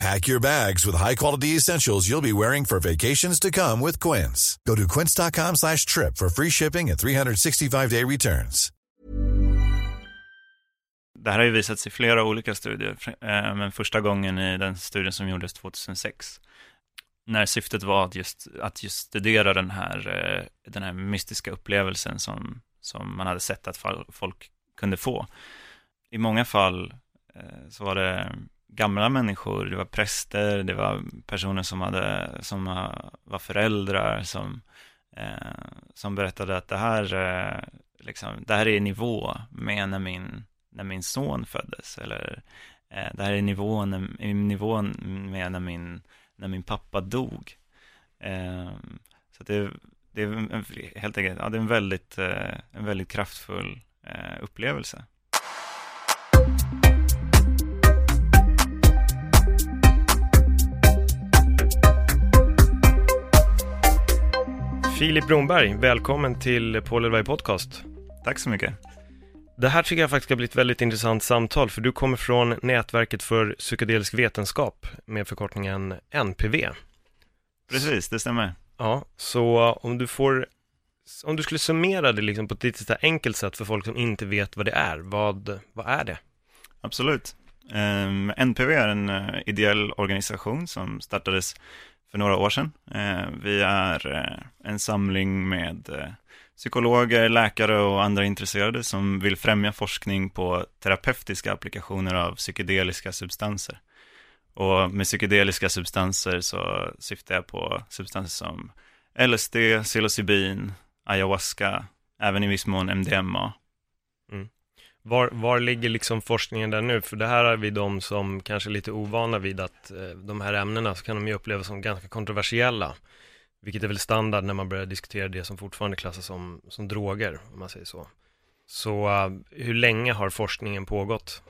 Pack your bags with high-quality essentials you'll be wearing for vacations to come with Quince. Go to quince.com slash trip for free shipping and 365-day returns. Det här har ju visats i flera olika studier, eh, men första gången i den studien som gjordes 2006. När syftet var att just, att just studera den här, eh, den här mystiska upplevelsen som, som man hade sett att folk kunde få. I många fall eh, så var det gamla människor, det var präster, det var personer som, hade, som var föräldrar, som, eh, som berättade att det här, eh, liksom, det här är nivå med när min, när min son föddes, eller eh, det här är nivån, nivån med när min, när min pappa dog. Eh, så det, det är en, helt enkelt, ja, det är en väldigt, eh, en väldigt kraftfull eh, upplevelse. Filip Bromberg, välkommen till Paul Elvay Podcast. Tack så mycket. Det här tycker jag faktiskt ska bli ett väldigt intressant samtal, för du kommer från Nätverket för psykedelisk vetenskap med förkortningen NPV. Precis, det stämmer. Ja, så om du får, om du skulle summera det liksom på ett lite enkelt sätt för folk som inte vet vad det är, vad, vad är det? Absolut. Um, ehm, NPV är en uh, ideell organisation som startades för några år sedan. Eh, vi är eh, en samling med eh, psykologer, läkare och andra intresserade som vill främja forskning på terapeutiska applikationer av psykedeliska substanser. Och med psykedeliska substanser så syftar jag på substanser som LSD, psilocybin, ayahuasca, även i viss mån MDMA var, var ligger liksom forskningen där nu? För det här är vi de som kanske är lite ovana vid att eh, de här ämnena så kan de ju upplevas som ganska kontroversiella. Vilket är väl standard när man börjar diskutera det som fortfarande klassas som, som droger, om man säger så. Så uh, hur länge har forskningen pågått?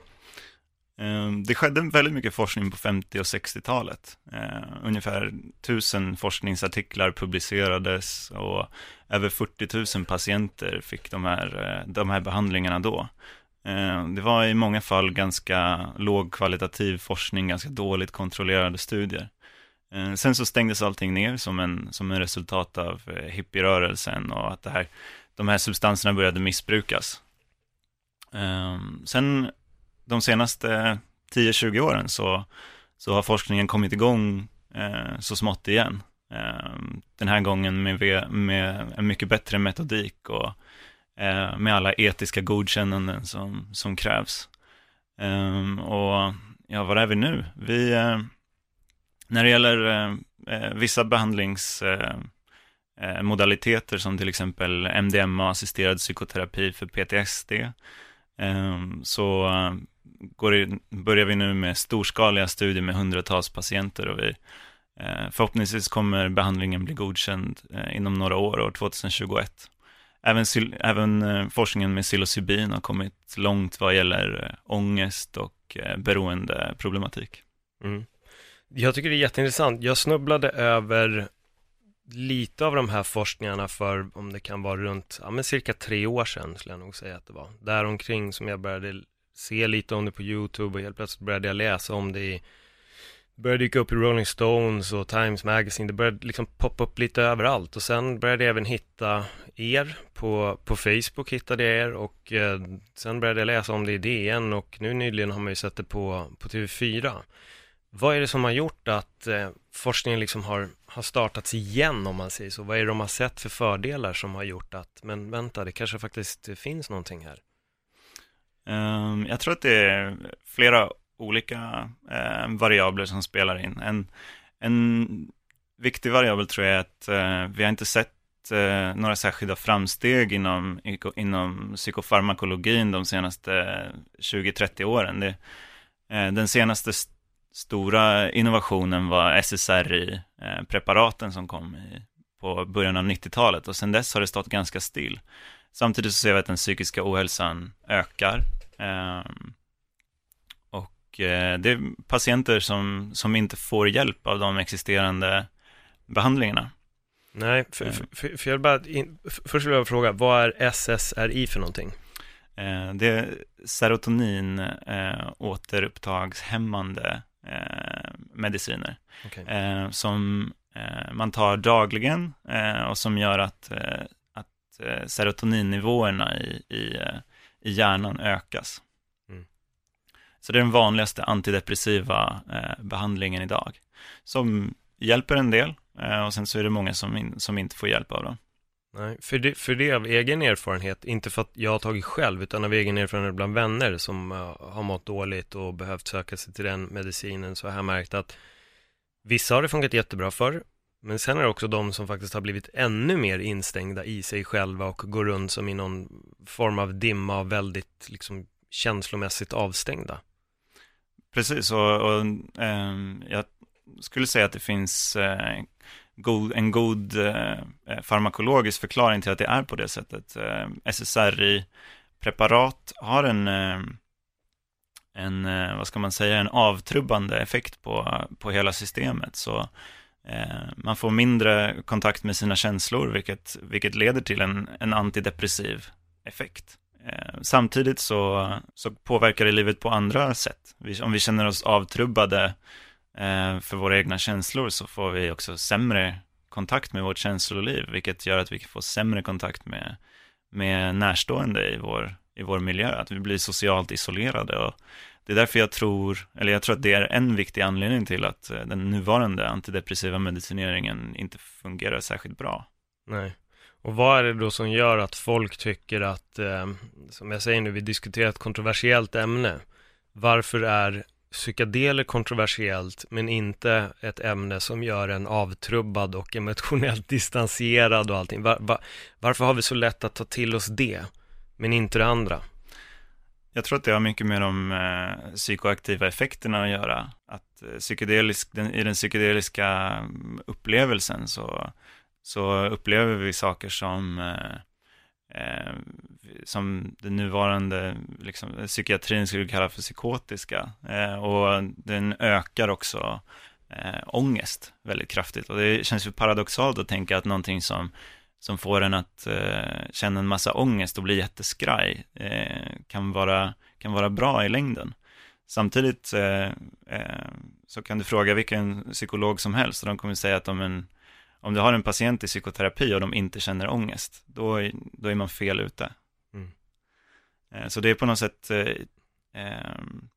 Ehm, det skedde väldigt mycket forskning på 50 och 60-talet. Eh, ungefär 1000 forskningsartiklar publicerades och över 40 000 patienter fick de här, eh, de här behandlingarna då. Eh, det var i många fall ganska lågkvalitativ forskning, ganska dåligt kontrollerade studier. Eh, sen så stängdes allting ner som en, som en resultat av eh, hippierörelsen och att det här, de här substanserna började missbrukas. Sen de senaste 10-20 åren så, så har forskningen kommit igång så smått igen. Den här gången med, med en mycket bättre metodik och eh, med alla etiska godkännanden som, som krävs. Um, och ja, var är vi nu? Vi, eh, när det gäller eh, eh, vissa behandlingsmodaliteter eh, som till exempel MDMA-assisterad psykoterapi för PTSD, ehm, så går det, börjar vi nu med storskaliga studier med hundratals patienter och vi Förhoppningsvis kommer behandlingen bli godkänd inom några år, år 2021. Även, även eh, forskningen med psilocybin har kommit långt vad gäller eh, ångest och eh, beroendeproblematik. Mm. Jag tycker det är jätteintressant. Jag snubblade över lite av de här forskningarna för, om det kan vara runt, ja men cirka tre år sedan skulle jag nog säga att det var. Däromkring som jag började se lite om det på YouTube och helt plötsligt började jag läsa om det i började dyka upp i Rolling Stones och Times Magazine. Det började liksom poppa upp lite överallt och sen började jag även hitta er på, på Facebook hittade jag er och eh, sen började jag läsa om det i DN och nu nyligen har man ju sett det på, på TV4. Vad är det som har gjort att eh, forskningen liksom har, har startats igen om man säger så? Vad är det de har sett för fördelar som har gjort att, men vänta, det kanske faktiskt finns någonting här? Um, jag tror att det är flera olika eh, variabler som spelar in. En, en viktig variabel tror jag är att eh, vi har inte sett eh, några särskilda framsteg inom, inom psykofarmakologin de senaste 20-30 åren. Det, eh, den senaste st stora innovationen var SSRI-preparaten eh, som kom i, på början av 90-talet och sedan dess har det stått ganska still. Samtidigt så ser vi att den psykiska ohälsan ökar. Ehm, och eh, det är patienter som, som inte får hjälp av de existerande behandlingarna. Nej, för, för, för jag bara, in, först vill jag fråga, vad är SSRI för någonting? Eh, det är serotonin eh, återupptagshämmande eh, mediciner Okay. eh, som man tar dagligen och som gör att, att serotoninnivåerna i, i, i hjärnan ökas. Så det är den vanligaste antidepressiva eh, behandlingen idag, som hjälper en del eh, och sen så är det många som, in, som inte får hjälp av dem. Nej, för det, för det av egen erfarenhet, inte för att jag har tagit själv, utan av egen erfarenhet bland vänner som eh, har mått dåligt och behövt söka sig till den medicinen, så har jag märkt att vissa har det funkat jättebra för, men sen är det också de som faktiskt har blivit ännu mer instängda i sig själva och går runt som i någon form av dimma och väldigt liksom känslomässigt avstängda. Precis, och, och eh, jag skulle säga att det finns eh, god, en god eh, farmakologisk förklaring till att det är på det sättet. Eh, SSRI-preparat har en, eh, en, eh, vad ska man säga, en avtrubbande effekt på, på hela systemet. Så eh, man får mindre kontakt med sina känslor, vilket, vilket leder till en, en antidepressiv effekt. Eh, samtidigt så, så påverkar det livet på andra sätt. Om vi känner oss avtrubbade eh, för våra egna känslor så får vi också sämre kontakt med vårt känsloliv, vilket gör att vi får sämre kontakt med, med närstående i vår, i vår miljö, att vi blir socialt isolerade. Och det är därför jag tror, eller jag tror att det är en viktig anledning till att eh, den nuvarande antidepressiva medicineringen inte fungerar särskilt bra. Nej. Och vad är det då som gör att folk tycker att, eh, som jag säger nu, vi diskuterar ett kontroversiellt ämne. Varför är psykedeler kontroversiellt, men inte ett ämne som gör en avtrubbad och emotionellt distanserad och allting? Var, var, varför har vi så lätt att ta till oss det, men inte det andra? Jag tror att det har mycket med de eh, psykoaktiva effekterna att göra. Att eh, psykedelisk, den, i den psykedeliska mm, upplevelsen så, så upplever vi saker som eh, eh, som den nuvarande liksom, psykiatrin skulle kalla för psykotiska. Eh, och den ökar också eh, ångest väldigt kraftigt. Och det känns ju paradoxalt att tänka att någonting som, som får en att eh, känna en massa ångest och bli jätteskraj eh, kan, vara, kan vara bra i längden. Samtidigt eh, eh, så kan du fråga vilken psykolog som helst och de kommer säga att om en om du har en patient i psykoterapi och de inte känner ångest, då, är, då är man fel ute. Mm. Eh, så det är på något sätt eh, ehm,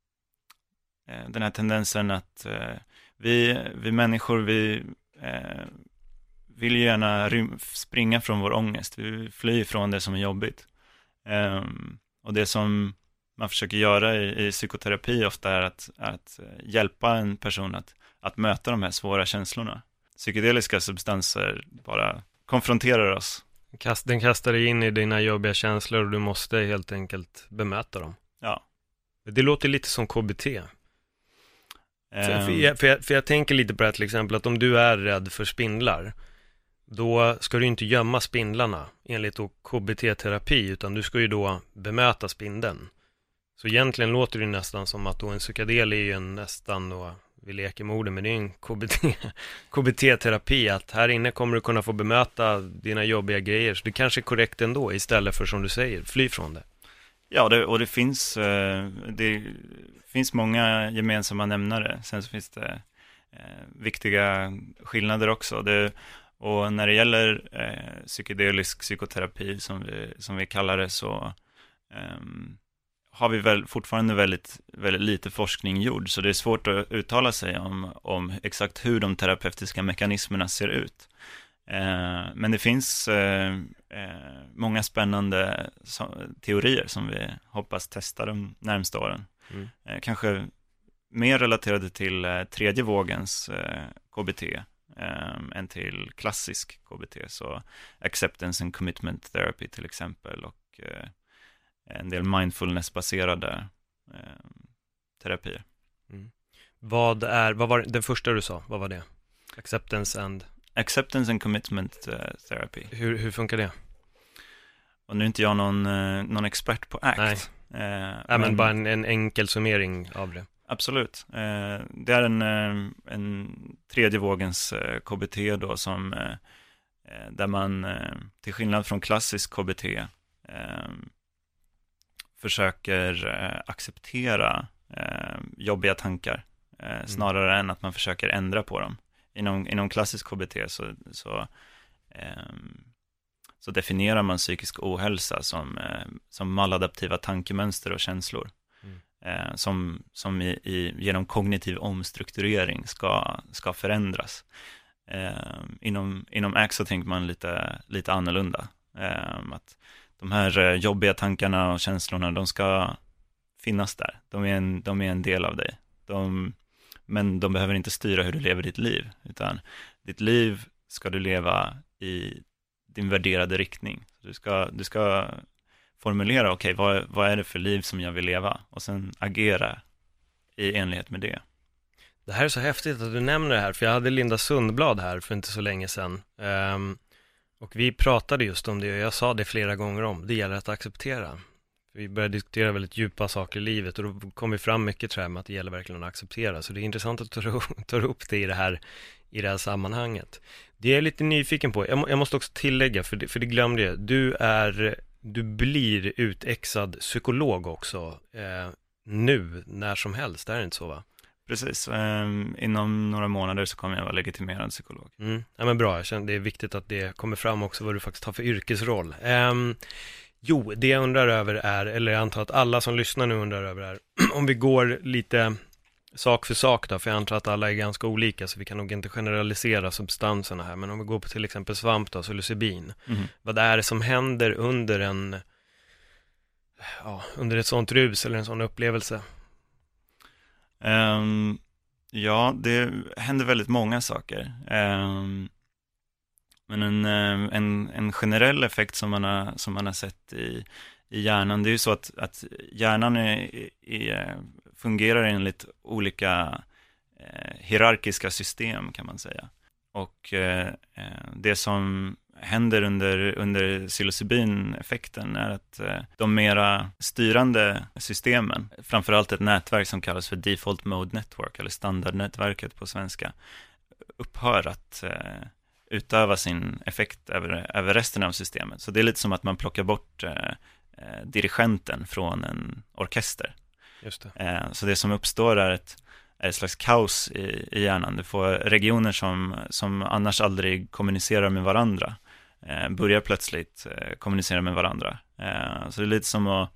eh, den här tendensen att eh, vi, vi människor, vi eh, vill ju gärna springa från vår ångest, vi vill fly från det som är jobbigt. Ehm, och det som man försöker göra i, i psykoterapi ofta är att, att hjälpa en person att, att möta de här svåra känslorna psykedeliska substanser bara konfronterar oss. Den kastar dig in i dina jobbiga känslor och du måste helt enkelt bemöta dem. Ja. Det låter lite som KBT. Um... För, Ehm. jag, för, jag, för jag tänker lite på det här till exempel, att om du är rädd för spindlar, då ska du inte gömma spindlarna enligt KBT-terapi, utan du ska ju då bemöta spindeln. Så egentligen låter det nästan som att då en psykedel är ju en nästan då vi leker med orden, men det är en KBT, KBT-terapi, att här inne kommer du kunna få bemöta dina jobbiga grejer, så det kanske är korrekt ändå, istället för som du säger, fly från det. Ja, det, och det finns, eh, det finns många gemensamma nämnare, sen så finns det eh, viktiga skillnader också. Det, och när det gäller eh, psykedelisk psykoterapi, som vi, som vi kallar det, så ehm, har vi väl fortfarande väldigt, väldigt lite forskning gjord, så det är svårt att uttala sig om, om exakt hur de terapeutiska mekanismerna ser ut. Eh, men det finns eh, eh, många spännande teorier som vi hoppas testa de närmsta åren. Mm. Eh, kanske mer relaterade till eh, tredje vågens KBT än till klassisk KBT, så acceptance and commitment therapy till exempel och en del mindfulness-baserade eh, terapier. Mm. Vad är, vad var det första du sa, vad var det? Acceptance and? Acceptance and commitment uh, therapy. Hur, hur funkar det? och nu är inte jag någon, eh, någon expert på ACT. Nej. Eh, Ja, men bara en, en enkel summering av det. Absolut. Eh, det är en, eh, en tredje vågens eh, KBT då som eh, eh, där man eh, till skillnad från klassisk KBT eh, försöker eh, acceptera eh, jobbiga tankar eh, snarare än att man försöker ändra på dem. Inom, inom klassisk KBT så, så, ehm, så definierar man psykisk ohälsa som, som maladaptiva tankemönster och känslor Mm. som, som i, i, genom kognitiv omstrukturering ska, ska förändras. Eh, inom, inom ACT så tänker man lite, lite annorlunda. Eh, att de här eh, jobbiga tankarna och känslorna, de ska finnas där. De är en, de är en del av dig. De, men de behöver inte styra hur du lever ditt liv, utan ditt liv ska du leva i din värderade riktning. Du ska, du ska formulera, okej, vad, vad är det för liv som jag vill leva? Och sen agera i enlighet med det. Det här är så häftigt att du nämner det här, för jag hade Linda Sundblad här för inte så länge sedan. Um och vi pratade just om det och jag sa det flera gånger om, det gäller att acceptera. Vi började diskutera väldigt djupa saker i livet och då kom vi fram mycket tror jag med att det gäller verkligen att acceptera. Så det är intressant att du tar upp det i det här, i det här sammanhanget. Det är jag lite nyfiken på, jag, må, jag måste också tillägga, för det, för det glömde jag, du är, du blir utexad psykolog också, eh, nu, när som helst, det är det inte så va? Precis, ehm, inom några månader så kommer jag vara legitimerad psykolog. Mm. Ja men bra, jag känner det är viktigt att det kommer fram också vad du faktiskt har för yrkesroll. Ehm, jo, det jag undrar över är, eller jag antar att alla som lyssnar nu undrar över är, om vi går lite sak för sak då, för jag antar att alla är ganska olika, så vi kan nog inte generalisera substanserna här, men om vi går på till exempel svamp då, psilocybin, Mhm. vad är det som händer under en, ja, under ett sånt rus eller en sån upplevelse? Um, ja, det händer väldigt många saker. Um, men en, ehm, en, en generell effekt som man har, som man har sett i, i hjärnan, det är ju så att, att hjärnan är, är, fungerar enligt olika eh, hierarkiska system kan man säga. Och eh, eh det som händer under, under psilocybin-effekten är att eh, de mera styrande systemen, framförallt ett nätverk som kallas för Default Mode Network, eller standardnätverket på svenska, upphör att eh, utöva sin effekt över, över resten av systemet. Så det är lite som att man plockar bort eh, dirigenten från en orkester. Just det. Så det som uppstår är ett, är ett slags kaos i, i hjärnan. Du får regioner som, som annars aldrig kommunicerar med varandra, börjar plötsligt eh, kommunicera med varandra. Eh, Så det är lite som att,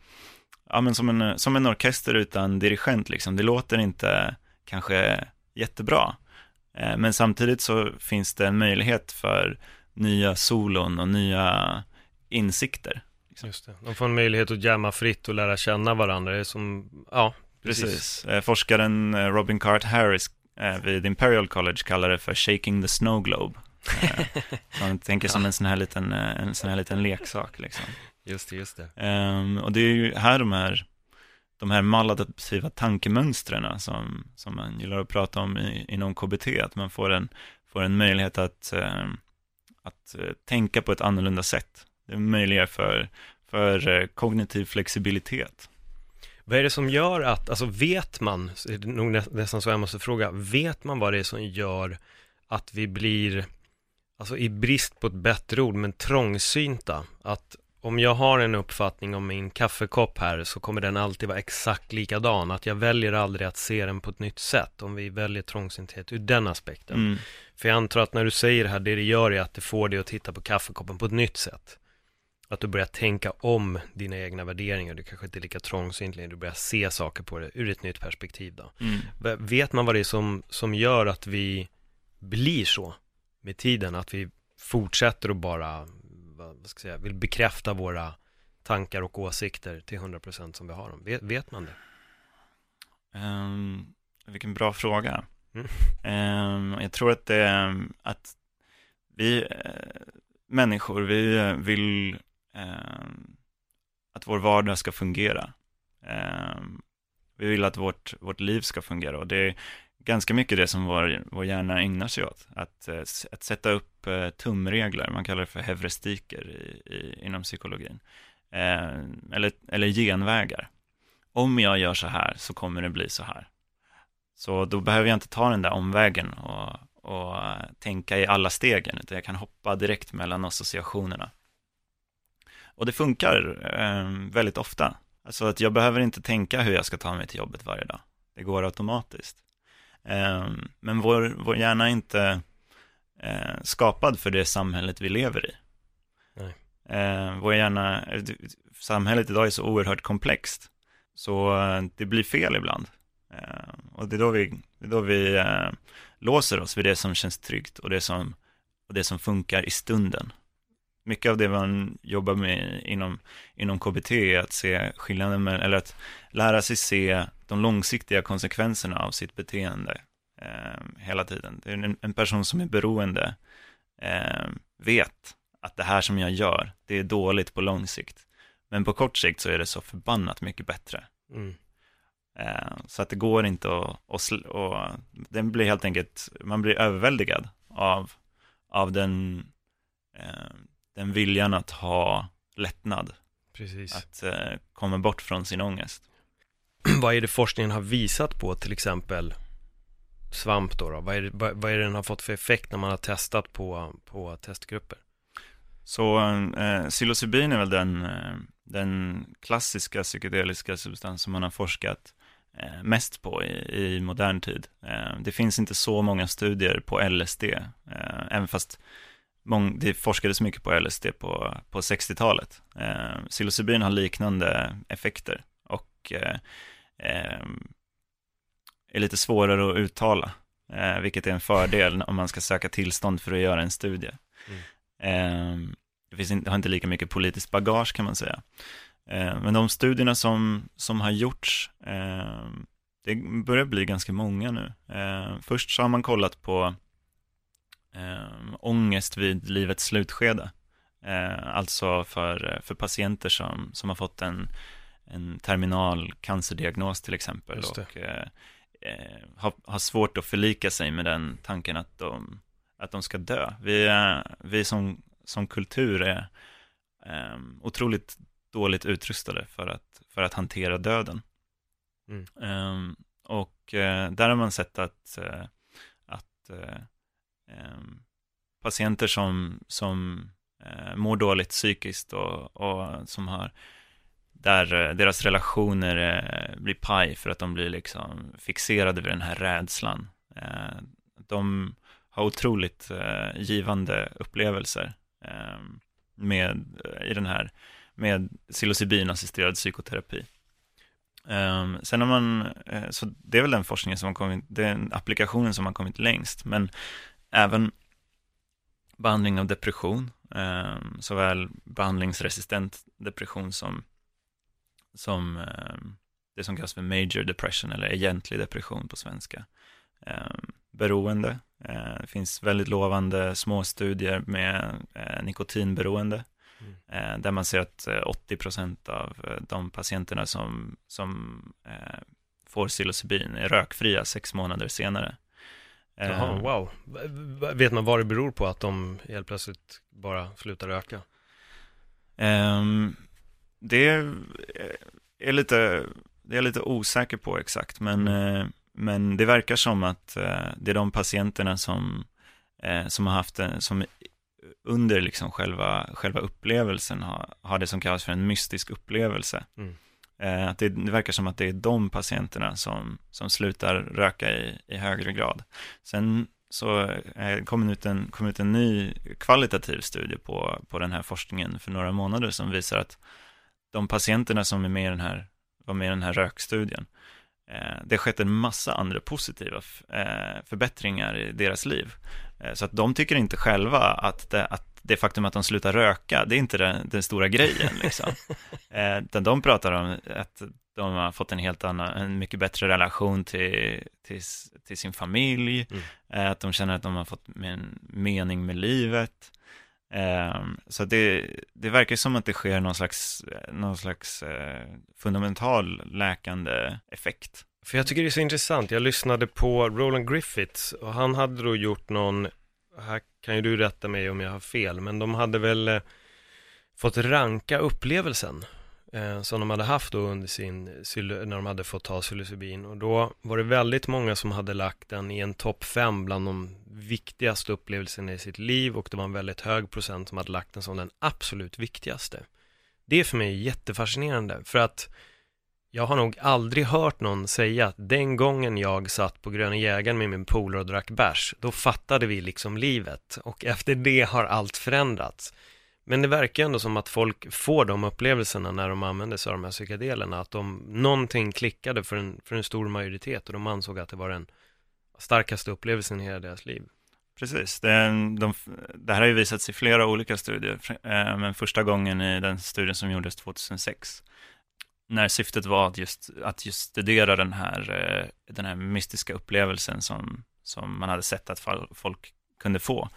ja men som en, som en orkester utan dirigent liksom. Det låter inte kanske jättebra. Eh, Men samtidigt så finns det en möjlighet för nya solon och nya insikter. Just det. De får en möjlighet att jamma fritt och lära känna varandra. Det är som, ja, Precis. Eh, Forskaren eh, Robin Cart Harris eh, vid Imperial College kallar det för shaking the snow globe. Man tänker som en sån här liten, eh, en sån här liten leksak liksom. Just det, just det. Ehm, och det är ju här de här, de här maladaptiva tankemönstren som, som man gillar att prata om i, inom KBT, att man får en, får en möjlighet att, eh, att eh, tänka på ett annorlunda sätt. Det möjliggör för, för eh, kognitiv flexibilitet. Vad är det som gör att, alltså vet man, är det nog nä- nästan så jag måste fråga, vet man vad det är som gör att vi blir, alltså i brist på ett bättre ord, men trångsynta? Att om jag har en uppfattning om min kaffekopp här så kommer den alltid vara exakt likadan, att jag väljer aldrig att se den på ett nytt sätt, om vi väljer trångsynthet ur den aspekten. Mm. För jag antar att när du säger det här, det det gör är att det får dig att titta på kaffekoppen på ett nytt sätt. Att du börjar tänka om dina egna värderingar, du kanske inte är lika trångsynt längre, du börjar se saker på det ur ett nytt perspektiv då. Mm. Vet man vad det är som, som gör att vi blir så med tiden? Att vi fortsätter att bara, vad ska jag säga, vill bekräfta våra tankar och åsikter till 100% som vi har dem. Vet, vet man det? Ehm, vilken bra fråga. Mm. Ehm, jag tror att det att vi eh, människor, vi eh, vill ehm, att vår vardag ska fungera. Ehm, vi vill att vårt, vårt liv ska fungera och det ganska mycket det som vår, vår hjärna ägnar sig åt. Att, eh, att sätta upp eh, tumregler, man kallar det för heuristiker i, i, inom psykologin. Eh, eller, eller genvägar. Om jag gör så här så kommer det bli så här. Så då behöver jag inte ta den där omvägen och, och tänka i alla stegen, utan jag kan hoppa direkt mellan associationerna. Och det funkar eh, väldigt ofta. Alltså att jag behöver inte tänka hur jag ska ta mig till jobbet varje dag. Det går automatiskt. Eh, men vår, vår hjärna är inte eh, skapad för det samhället vi lever i. Nej. Eh, vår hjärna, samhället idag är så oerhört komplext. Så eh, det blir fel ibland. Eh, och det är då vi, är då vi eh, låser oss vid det som känns tryggt och det som, och det som funkar i stunden. Mycket av det man jobbar med inom, inom KBT är att se skillnaden med, eller att lära sig se de långsiktiga konsekvenserna av sitt beteende eh, hela tiden. En, en, person som är beroende eh, vet att det här som jag gör, det är dåligt på lång sikt. Men på kort sikt så är det så förbannat mycket bättre. Mm. Eh, så att det går inte att, och, den blir helt enkelt, man blir överväldigad av, av den, eh, den viljan att ha lättnad. Precis. Att eh, komma bort från sin ångest. vad är det forskningen har visat på till exempel svamp då? då? Vad, är det, vad, vad är det den har fått för effekt när man har testat på, på testgrupper? Så eh, eh psilocybin är väl den, eh, den klassiska psykedeliska substans som man har forskat eh, mest på i, i modern tid. Eh, det finns inte så många studier på LSD, eh, även fast mång, det forskades mycket på LSD på, på 60-talet. Eh, psilocybin har liknande effekter och eh, är lite svårare att uttala, eh, vilket är en fördel om man ska söka tillstånd för att göra en studie. Mm. Eh, det finns inte, har inte lika mycket politiskt bagage kan man säga. Eh, men de studierna som, som har gjorts, eh, det börjar bli ganska många nu. Eh, först så har man kollat på ångest vid livets slutskede. Alltså för, för patienter som, som har fått en, en terminal cancerdiagnos till exempel. Och eh, har, har svårt att förlika sig med den tanken att de, att de ska dö. Vi, vi som, som kultur är eh, otroligt dåligt utrustade för att, för att hantera döden. Mm. Um, och uh, där har man sett att, uh, att uh, um, patienter som, som mår dåligt psykiskt och, och som har där eh, deras relationer eh, blir paj för att de blir liksom fixerade vid den här rädslan. Eh, de har otroligt givande upplevelser ehm, med, i den här med psilocybin-assisterad psykoterapi. Ehm, sen har man, så det är väl den forskningen som har kommit, den applikationen som har kommit längst, men även behandling av depression, ehm, såväl behandlingsresistent depression som, som um, det som kallas för major depression eller egentlig depression på svenska. beroende, uh, det finns väldigt lovande små studier med uh, nikotinberoende Mm. Där man ser att 80% eh, av eh, de patienterna som, som får psilocybin är rökfria sex månader senare. Jaha, wow. Vet man vad det beror på att de helt plötsligt bara slutar röka? Um, det är lite, det är jag lite osäker på exakt, men, mm. men det verkar som att det är de patienterna som, som har haft, som under liksom själva, själva upplevelsen har, har det som kallas för en mystisk upplevelse. Mm. Eh, att det, det, verkar som att det är de patienterna som, som slutar röka i, i högre grad. Sen så eh, kom, ut en, kom ut en ny kvalitativ studie på, på den här forskningen för några månader som visar att de patienterna som är med i den här, var med i den här rökstudien, eh, det har skett en massa andra positiva eh, förbättringar i deras liv. Eh, så att de tycker inte själva att det, att det faktum att de slutar röka, det är inte den, den stora grejen liksom. utan de pratar om att de har fått en helt annan, en mycket bättre relation till, till, till sin familj, mm. att de känner att de har fått en mening med livet. Eh, så det, det verkar som att det sker någon slags, någon slags eh, fundamental läkande effekt För jag tycker det är så intressant. Jag lyssnade på Roland Griffiths och han hade då gjort någon, här kan ju du rätta mig om jag har fel, men de hade väl eh, fått ranka upplevelsen eh, som de hade haft då under sin, när de hade fått ta psilocybin. Och då var det väldigt många som hade lagt den i en topp fem bland de viktigaste upplevelserna i sitt liv och det var en väldigt hög procent som hade lagt den som den absolut viktigaste. Det är för mig jättefascinerande för att jag har nog aldrig hört någon säga att den gången jag satt på Gröna Jägaren med min polare och drack bärs, då fattade vi liksom livet och efter det har allt förändrats. Men det verkar ändå som att folk får de upplevelserna när de använder sig av de här psykedelerna, att de, någonting klickade för en, för en stor majoritet och de ansåg att det var den starkaste upplevelsen i hela deras liv. Precis, det, de, det här har ju visats i flera olika studier, eh, men första gången i den studien som gjordes 2006, när syftet var att just, att just studera den här, eh, den här mystiska upplevelsen som, som man hade sett att folk kunde få.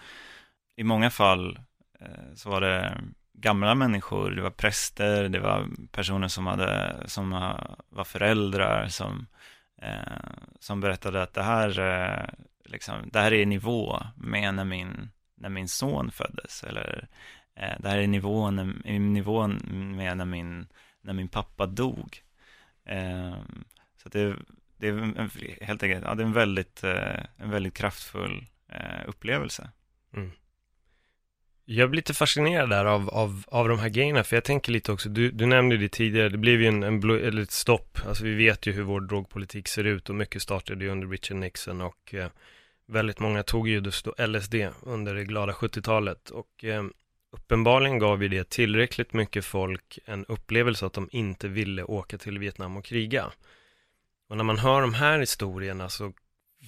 I många fall Eh, så var det gamla människor, det var präster, det var personer som, hade, som var föräldrar som, eh, som berättade att det här, eh, liksom, det här är nivå med när min, när min son föddes, eller eh, det här är nivån, nivån med när min, när min pappa dog. Eh, så det, det är helt enkelt, ja, det är en väldigt, eh, en väldigt kraftfull eh, upplevelse. Mm. Jag blir lite fascinerad där av, av, av de här grejerna, för jag tänker lite också, du, du nämnde det tidigare, det blev ju en, en blå, eller ett stopp, alltså vi vet ju hur vår drogpolitik ser ut och mycket startade ju under Richard Nixon och eh, väldigt många tog ju just då LSD under det glada 70-talet och eh, uppenbarligen gav ju det tillräckligt mycket folk en upplevelse att de inte ville åka till Vietnam och kriga. Och när man hör de här historierna så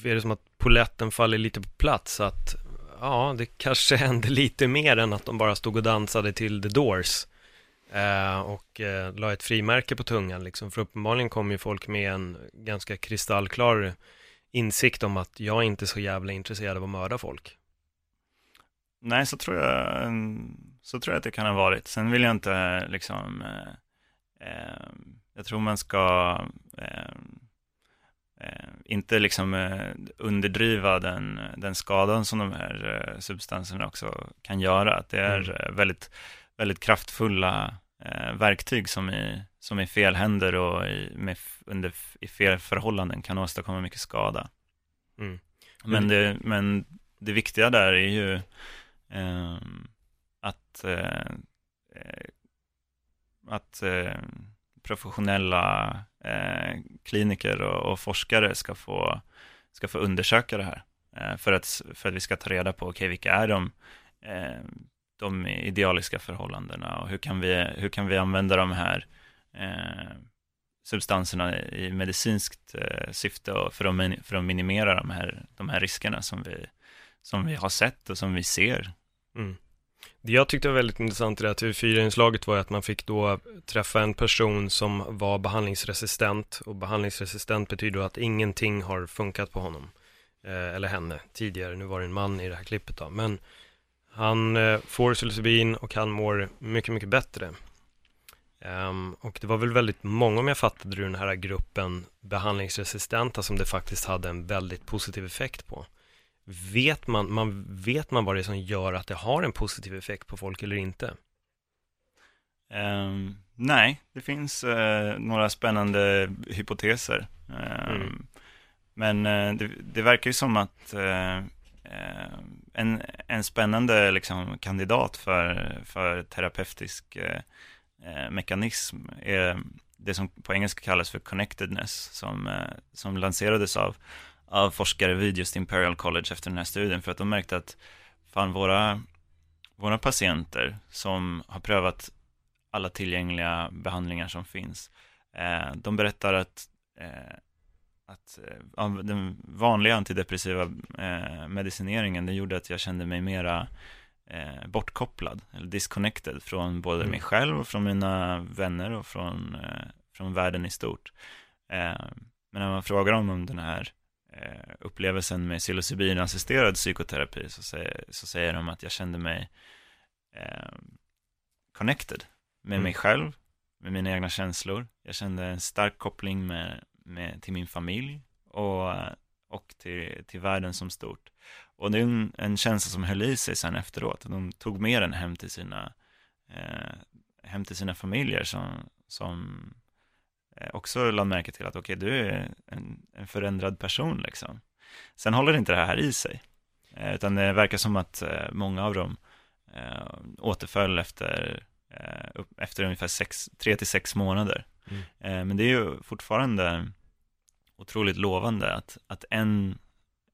är det som att poletten faller lite på plats, att ja, det kanske hände lite mer än att de bara stod och dansade till The Doors eh, och eh, la ett frimärke på tungan liksom, för uppenbarligen kom ju folk med en ganska kristallklar insikt om att jag är inte så jävla intresserad av att mörda folk. Nej, så tror jag, mm, så tror jag att det kan ha varit. Sen vill jag inte liksom, eh, eh jag tror man ska eh, eh, inte liksom eh, underdriva den, den skadan som de här eh, substanserna också kan göra. Att det är mm. Eh, väldigt, väldigt kraftfulla eh, verktyg som i, som i fel händer och i, med, under, i fel förhållanden kan åstadkomma mycket skada. Mm. Men, det, men det viktiga där är ju ehm, att, eh, att professionella Eh, kliniker och, och, forskare ska få, ska få undersöka det här. Eh, för, att, för att vi ska ta reda på, okej, okay, vilka är de, eh, de idealiska förhållandena och hur kan vi, hur kan vi använda de här eh, substanserna i medicinskt eh, syfte och för, att, för att minimera de här, de här riskerna som vi, som vi har sett och som vi ser. Mm. Det jag tyckte var väldigt intressant i det här TV4-inslaget var att man fick då träffa en person som var behandlingsresistent och behandlingsresistent betyder att ingenting har funkat på honom eh, eller henne tidigare. Nu var det en man i det här klippet då, men han eh, får psilocybin och han mår mycket, mycket bättre. Um, och det var väl väldigt många, om jag fattade det, den här gruppen behandlingsresistenta som det faktiskt hade en väldigt positiv effekt på. Vet man, man, vet man vad det är som gör att det har en positiv effekt på folk eller inte? Um, nej, det finns uh, några spännande hypoteser. Um, mm. Men uh, det, det, verkar ju som att uh, en, en spännande liksom, kandidat för, för terapeutisk mekanism är det som på engelska kallas för connectedness, som, som lanserades av av forskare vid just Imperial College efter den här studien för att de märkte att fan våra, våra patienter som har prövat alla tillgängliga behandlingar som finns, eh, de berättar att, eh, att eh, den vanliga antidepressiva eh, medicineringen, det gjorde att jag kände mig mera eh, bortkopplad, eller disconnected från både mm. mig själv och från mina vänner och från, eh, från världen i stort. men när man frågar dem om den här Eh, upplevelsen med psilocybinassisterad psykoterapi så säger, så säger de att jag kände mig eh, connected med mm. mig själv, med mina egna känslor. Jag kände en stark koppling med, med, till min familj och, och till, till världen som stort. Och det är en, en känsla som höll i sig sen efteråt. De tog med den hem till sina, eh, hem till sina familjer som, som eh, också lade märke till att okej, okay, du är en, en förändrad person liksom. Sen håller inte det här i sig, eh, utan det verkar som att eh, många av dem eh, återföll efter, eh, efter ungefär sex, tre till sex månader. Mm. Eh, men det är ju fortfarande otroligt lovande att, att, en,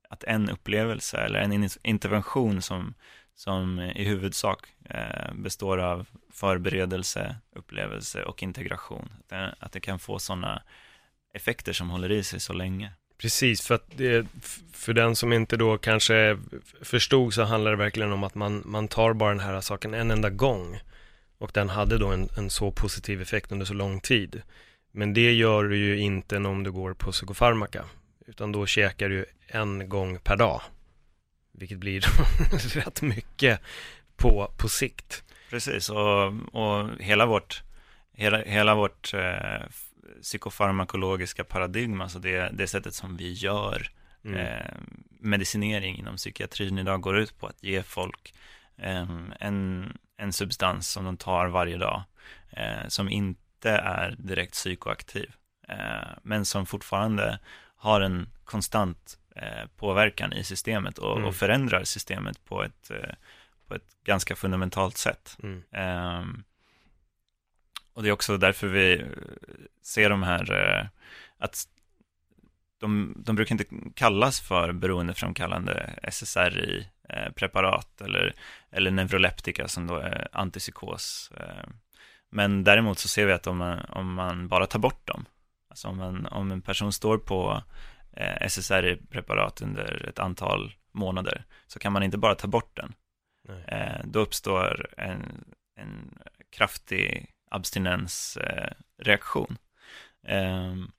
att en upplevelse eller en intervention som, som eh, i huvudsak eh, består av förberedelse, upplevelse och integration, att det, att det kan få sådana effekter som håller i sig så länge. Precis, för att det, för den som inte då kanske förstod så handlar det verkligen om att man, man tar bara den här saken en enda gång och den hade då en, en så positiv effekt under så lång tid. Men det gör du ju inte om du går på psykofarmaka, utan då käkar du en gång per dag, vilket blir rätt mycket på, på sikt. Precis, och, och hela vårt, hela, hela vårt eh, psykofarmakologiska paradigm, alltså det, det sättet som vi gör mm. eh, medicinering inom psykiatrin idag går ut på att ge folk eh, en, en substans som de tar varje dag, eh, som inte är direkt psykoaktiv, eh, men som fortfarande har en konstant påverkan i systemet och, mm. och, förändrar systemet på ett, eh, på ett ganska fundamentalt sätt. Mm. Ehm, och det är också därför vi ser de här, eh, att de, de brukar inte kallas för beroendeframkallande SSRI-preparat eh, eller, eller neuroleptika som då är antipsykos. Eh. Men däremot så ser vi att om man, om man bara tar bort dem, alltså om en, om en person står på SSRI-preparat under ett antal månader, så kan man inte bara ta bort den. Nej. Då uppstår en, en kraftig abstinensreaktion. Ehm,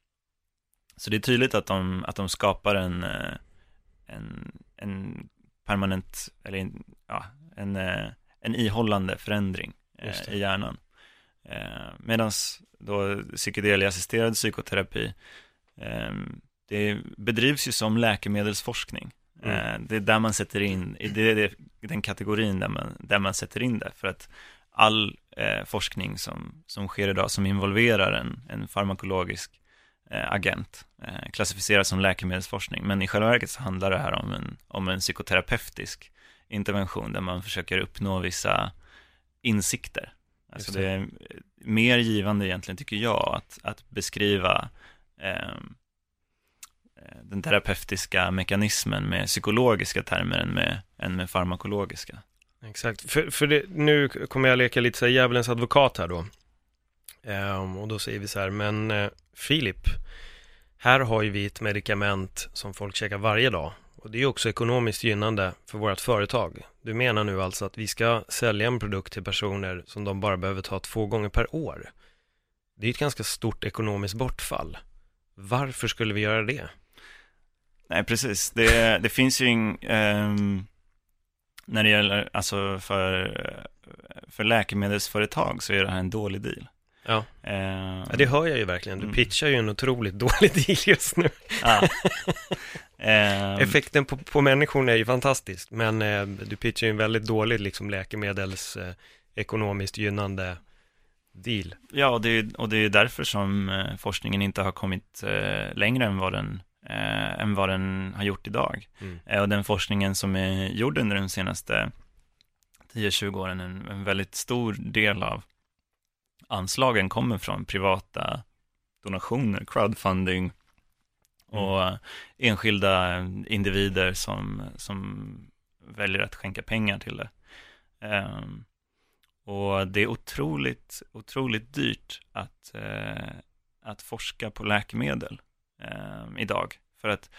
så det är tydligt att de, att de skapar en, eh, en, en permanent, eller en, ja, en, eh, en ihållande förändring eh, i hjärnan. Medan då psykedeliassisterad psykoterapi, ehm, det bedrivs ju som läkemedelsforskning. Mm. Det är där man sätter in, det är den kategorin där man, där man sätter in det, för att all eh, forskning som, som sker idag som involverar en, en farmakologisk eh, agent eh, klassificeras som läkemedelsforskning. Men i själva verket så handlar det här om en, om en psykoterapeutisk intervention där man försöker uppnå vissa insikter. Alltså det. är mer givande egentligen tycker jag att, att beskriva ehm, eh, Eh, den terapeutiska mekanismen med psykologiska termer än med, än med farmakologiska. Exakt, för, för det, nu kommer jag leka lite så här djävulens advokat här då. Ehm, och då säger vi så här, men eh, Filip, här har ju vi ett medicament som folk käkar varje dag. Och det är också ekonomiskt gynnande för vårt företag. Du menar nu alltså att vi ska sälja en produkt till personer som de bara behöver ta två gånger per år. Det är ett ganska stort ekonomiskt bortfall. Varför skulle vi göra det? Nej, precis. Det, det finns ju ing, um när det gäller, alltså för, för läkemedelsföretag så är det här en dålig deal. Ja. Eh, ja, det hör jag ju verkligen. Du mm. pitchar ju en otroligt dålig deal just nu. Ja. eh, Effekten på, på människor är ju fantastisk, men eh, du pitchar ju en väldigt dålig liksom läkemedels eh, ekonomiskt gynnande deal. Ja, och det, är, och det är därför som eh, forskningen inte har kommit eh, längre än vad den eh, än vad den har gjort idag. Mm. Eh, och den forskningen som är gjord under de senaste 10-20 åren, en, en väldigt stor del av anslagen kommer från privata donationer, crowdfunding och mm. enskilda individer som, som väljer att skänka pengar till det. Um, och det är otroligt, otroligt dyrt att, uh, att forska på läkemedel eh, idag. För att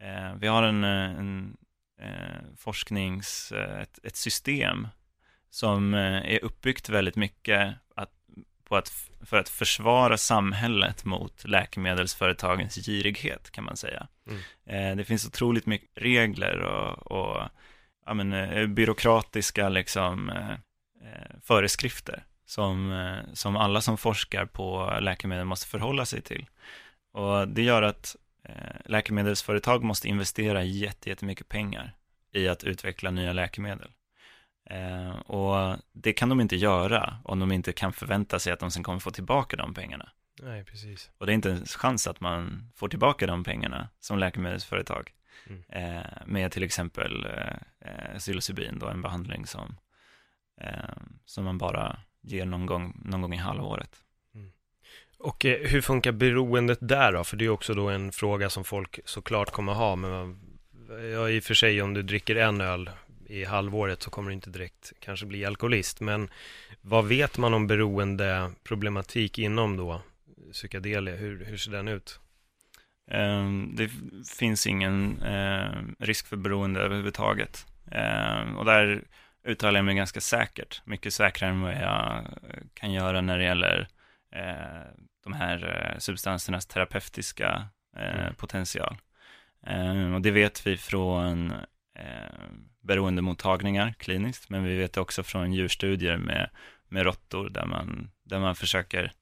eh, vi har en, eh, en eh, forsknings, eh, ett, ett, system som är uppbyggt väldigt mycket att, på att, för att försvara samhället mot läkemedelsföretagens girighet kan man säga. Mm. det finns otroligt mycket regler och, och ja, men, byråkratiska liksom, föreskrifter som, som alla som forskar på läkemedel måste förhålla sig till. Och det gör att eh, läkemedelsföretag måste investera jättemycket pengar i att utveckla nya läkemedel. Eh, och det kan de inte göra om de inte kan förvänta sig att de sen kommer få tillbaka de pengarna. Nej, precis. Och det är inte en chans att man får tillbaka de pengarna som läkemedelsföretag. Mm. Eh, med till exempel eh, psilocybin, då en behandling som, som man bara ger någon gång, någon gång i halvåret. Och eh, hur funkar beroendet där då? För det är också då en fråga som folk såklart kommer ha, men ja, i och för sig om du dricker en öl i halvåret så kommer du inte direkt kanske bli alkoholist. Men vad vet man om beroendeproblematik inom då psykedelia? Hur, hur ser den ut? Ehm, det finns ingen eh, risk för beroende överhuvudtaget. Ehm, och där uttalar jag mig ganska säkert, mycket säkrare än vad jag kan göra när det gäller eh, de här uh, substansernas terapeutiska mm. potential. Um, och det vet vi från beroendemottagningar kliniskt, men vi vet också från djurstudier med, med råttor där man, där man försöker,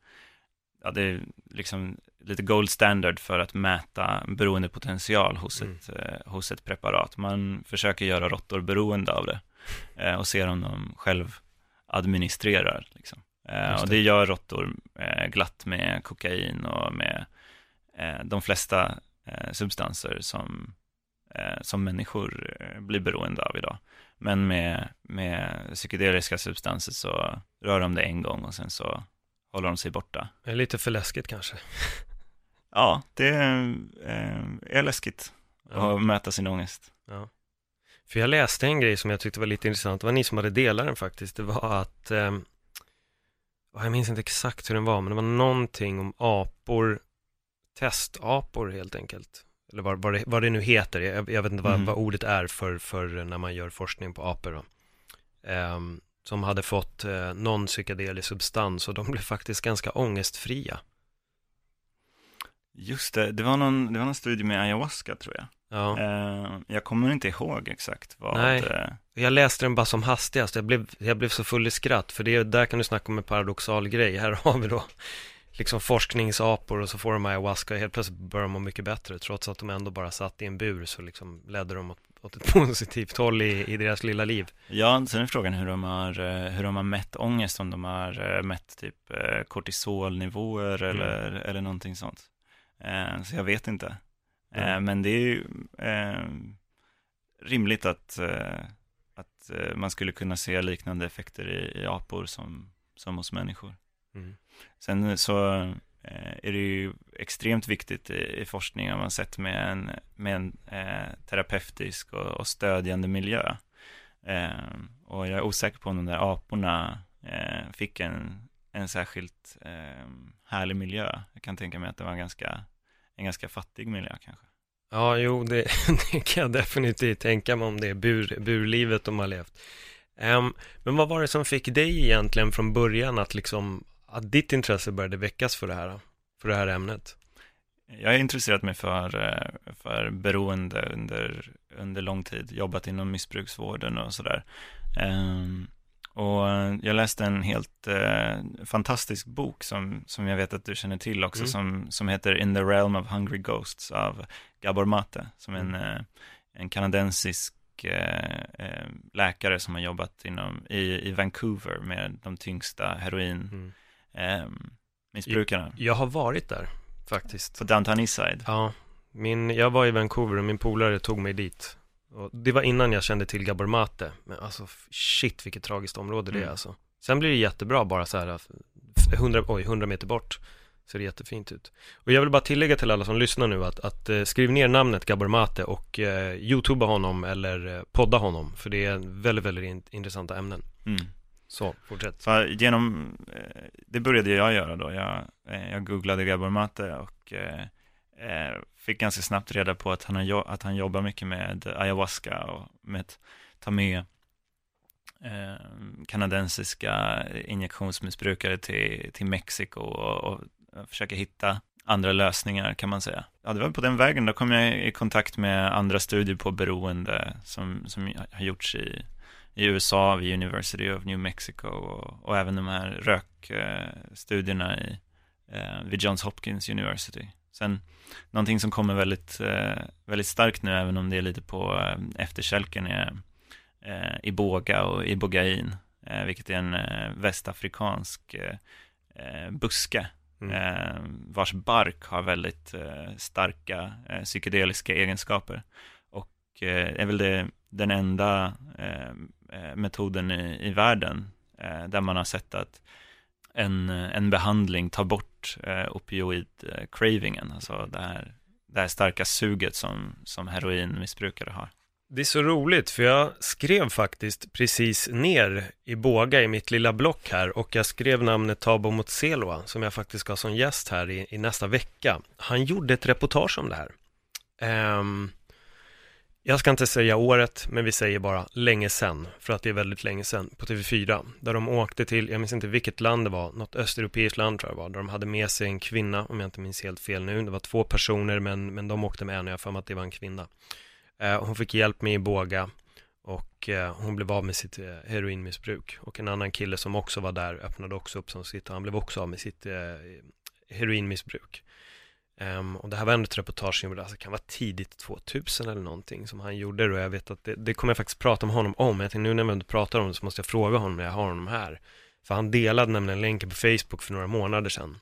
ja det är liksom lite gold standard för att mäta beroendepotential hos, mm. ett, eh, hos ett preparat. Man försöker göra råttor beroende av det eh, och ser om de själv administrerar. Liksom. Det. Och det gör råttor eh, glatt med kokain och med eh, de flesta eh, substanser som som människor blir beroende av idag. Men med, med psykedeliska substanser så rör de det en gång och sen så håller de sig borta. Det är lite för läskigt kanske. ja, det är, läskigt ja. att möta sin ångest. Ja. För jag läste en grej som jag tyckte var lite intressant, det var ni som hade delat den faktiskt, det var att, eh, jag minns inte exakt hur den var, men det var någonting om apor, testapor helt enkelt eller vad, vad, det, vad det nu heter, jag, jag vet inte vad, mm. vad, ordet är för, för när man gör forskning på apor. Um, som hade fått uh, någon psykedelisk substans och de blev faktiskt ganska ångestfria. Just det, det var någon, det var någon studie med ayahuasca tror jag. Ja. Uh, jag kommer inte ihåg exakt vad Nej, uh... jag läste den bara som hastigast, jag blev, jag blev så full i skratt, för det, där kan du snacka om en paradoxal grej, här har vi då liksom forskningsapor och så får de ayahuasca och helt plötsligt börjar de må mycket bättre trots att de ändå bara satt i en bur så liksom ledde de åt, åt ett positivt håll i, i deras lilla liv. Ja, sen är frågan hur de har, eh, hur de har mätt ångest, om de har eh, mätt typ eh, kortisolnivåer mm. eller, eller någonting sånt. Så jag vet inte. Mm. Men det är ju rimligt att, att man skulle kunna se liknande effekter i, i apor som, som hos människor. Mm. Sen så eh, är det ju extremt viktigt i, forskning har man sett med en, med en eh, terapeutisk och, och, stödjande miljö. Eh, och jag är osäker på om de där aporna eh, fick en, en särskilt eh, härlig miljö. Jag kan tänka mig att det var ganska, en ganska fattig miljö kanske. Ja, jo, det, det kan jag definitivt tänka mig om det bur, burlivet de har levt. Um, men vad var det som fick dig egentligen från början att liksom att ditt intresse började väckas för det här, för det här ämnet? Jag har intresserat mig för, eh, för beroende under, under lång tid, jobbat inom missbruksvården och sådär. Um, och jag läste en helt eh, fantastisk bok som, som jag vet att du känner till också, mm. som, som heter In the Realm of Hungry Ghosts av Gabor Mate, som mm. en, eh, en kanadensisk eh, eh, läkare som har jobbat inom, i, i Vancouver med de tyngsta heroin mm eh, missbrukarna. Jag, jag har varit där faktiskt. På Downtown Eastside? Ja, min, jag var i Vancouver och min polare tog mig dit. Och det var innan jag kände till Gabor Mate. Men alltså shit vilket tragiskt område mm. det är mm. alltså. Sen blir det jättebra bara så här 100, oj, 100 meter bort. Ser det jättefint ut. Och jag vill bara tillägga till alla som lyssnar nu att, att uh, skriv ner namnet Gabor Mate och uh, youtuba honom eller uh, podda honom. För det är väldigt, väldigt in intressanta ämnen. Mm. Så, fortsätt. Så genom, eh, det började jag göra då. Jag, eh, jag googlade Gabor Mate och eh, Eh, fick ganska snabbt reda på att han, har, att han jobbar mycket med ayahuasca och med att ta med eh, kanadensiska injektionsmissbrukare till, till Mexiko och, och försöka hitta andra lösningar kan man säga. Ja, det var på den vägen, då kom jag i kontakt med andra studier på beroende som, som har gjorts i i USA vid University of New Mexico och, och även de här rökstudierna i, eh, vid Johns Hopkins University. Sen någonting som kommer väldigt, eh, väldigt starkt nu, även om det är lite på eh, efterkälken, är eh, Iboga och Ibogain, vilket är en västafrikansk buske, mm. Vars bark har väldigt starka psykedeliska egenskaper. Och är väl det, den enda metoden i, i världen där man har sett att en, en behandling tar bort eh, opioid-cravingen, alltså det här, det här starka suget som, som heroinmissbrukare har. Det är så roligt, för jag skrev faktiskt precis ner i båga i mitt lilla block här och jag skrev namnet Tabo Motselwa som jag faktiskt ska ha som gäst här i, i, nästa vecka. Han gjorde ett reportage om det här. Um, jag ska inte säga året, men vi säger bara länge sen, för att det är väldigt länge sen, på TV4, där de åkte till, jag minns inte vilket land det var, något östeuropeiskt land tror jag det var, där de hade med sig en kvinna, om jag inte minns helt fel nu, det var två personer, men, men de åkte med en, jag för mig att det var en kvinna. Eh, hon fick hjälp med i båga och eh, hon blev av med sitt eh, heroinmissbruk. Och en annan kille som också var där öppnade också upp som sitt, han blev också av med sitt eh, heroinmissbruk. Um, och det här var ändå ett reportage som alltså, kan vara tidigt 2000 eller någonting som han gjorde och jag vet att det, det kommer jag faktiskt prata med honom om. Jag tänkte nu när vi ändå pratar om det så måste jag fråga honom när jag har honom här. För han delade nämligen länken på Facebook för några månader sedan.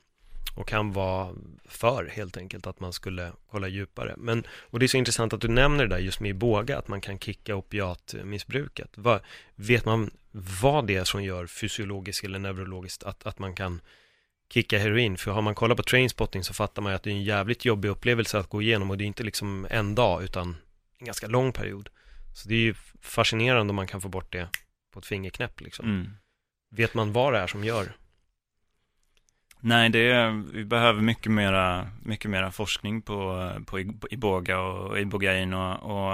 Och han var för helt enkelt att man skulle kolla djupare. Men, och det är så intressant att du nämner det där just med båga, att man kan kicka opiatmissbruket. Va, vet man vad det är som gör fysiologiskt eller neurologiskt att, att man kan kicka heroin. För har man kollat på trainspotting så fattar man ju att det är en jävligt jobbig upplevelse att gå igenom och det är inte liksom en dag utan en ganska lång period. Så det är ju fascinerande om man kan få bort det på ett fingerknäpp liksom. Mm. Vet man vad det är som gör? Nej, det är, vi behöver mycket mera, mycket mera forskning på, på Iboga och Ibogain och, och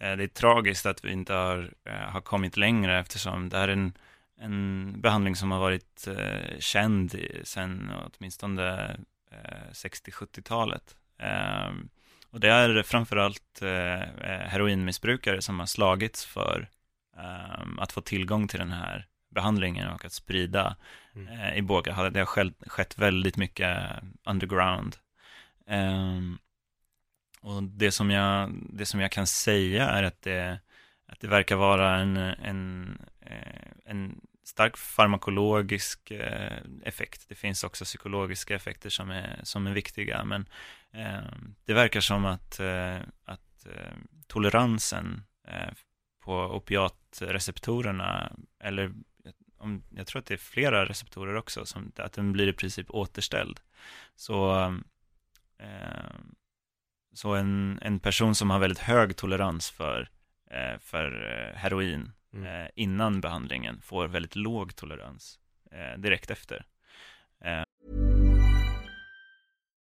eh, det är tragiskt att vi inte har, eh, har kommit längre eftersom det här är en en behandling som har varit eh, känd sedan åtminstone eh, 60-70-talet. Eh, och det är framförallt eh, eh, heroinmissbrukare som har slagits för eh, att få tillgång till den här behandlingen och att sprida mm. eh, i Båga. Det har skett, skett väldigt mycket underground. och det som, jag, det som jag kan säga är att det, att det verkar vara en, en, en stark farmakologisk eh, effekt. Det finns också psykologiska effekter som är, som är viktiga, men eh, det verkar som att, eh, att eh, toleransen eh, på opiatreceptorerna, eller om, jag tror att det är flera receptorer också, som, att den blir i princip återställd. Så, eh, så en, en person som har väldigt hög tolerans för, eh, för eh, heroin mm. eh, innan behandlingen får väldigt låg tolerans eh, direkt efter. Eh.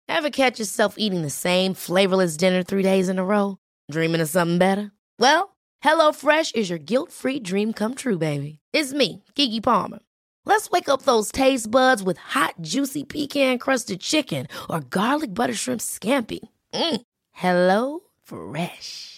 Have catch yourself eating the same flavorless dinner three days in a row? Dreaming of something better? Well, hello fresh is your guilt free dream come true baby. It's me, Gigi Palmer. Let's wake up those taste buds with hot, juicy pecan crusted chicken or garlic butter shrimp scampi. Mm. Hello Fresh.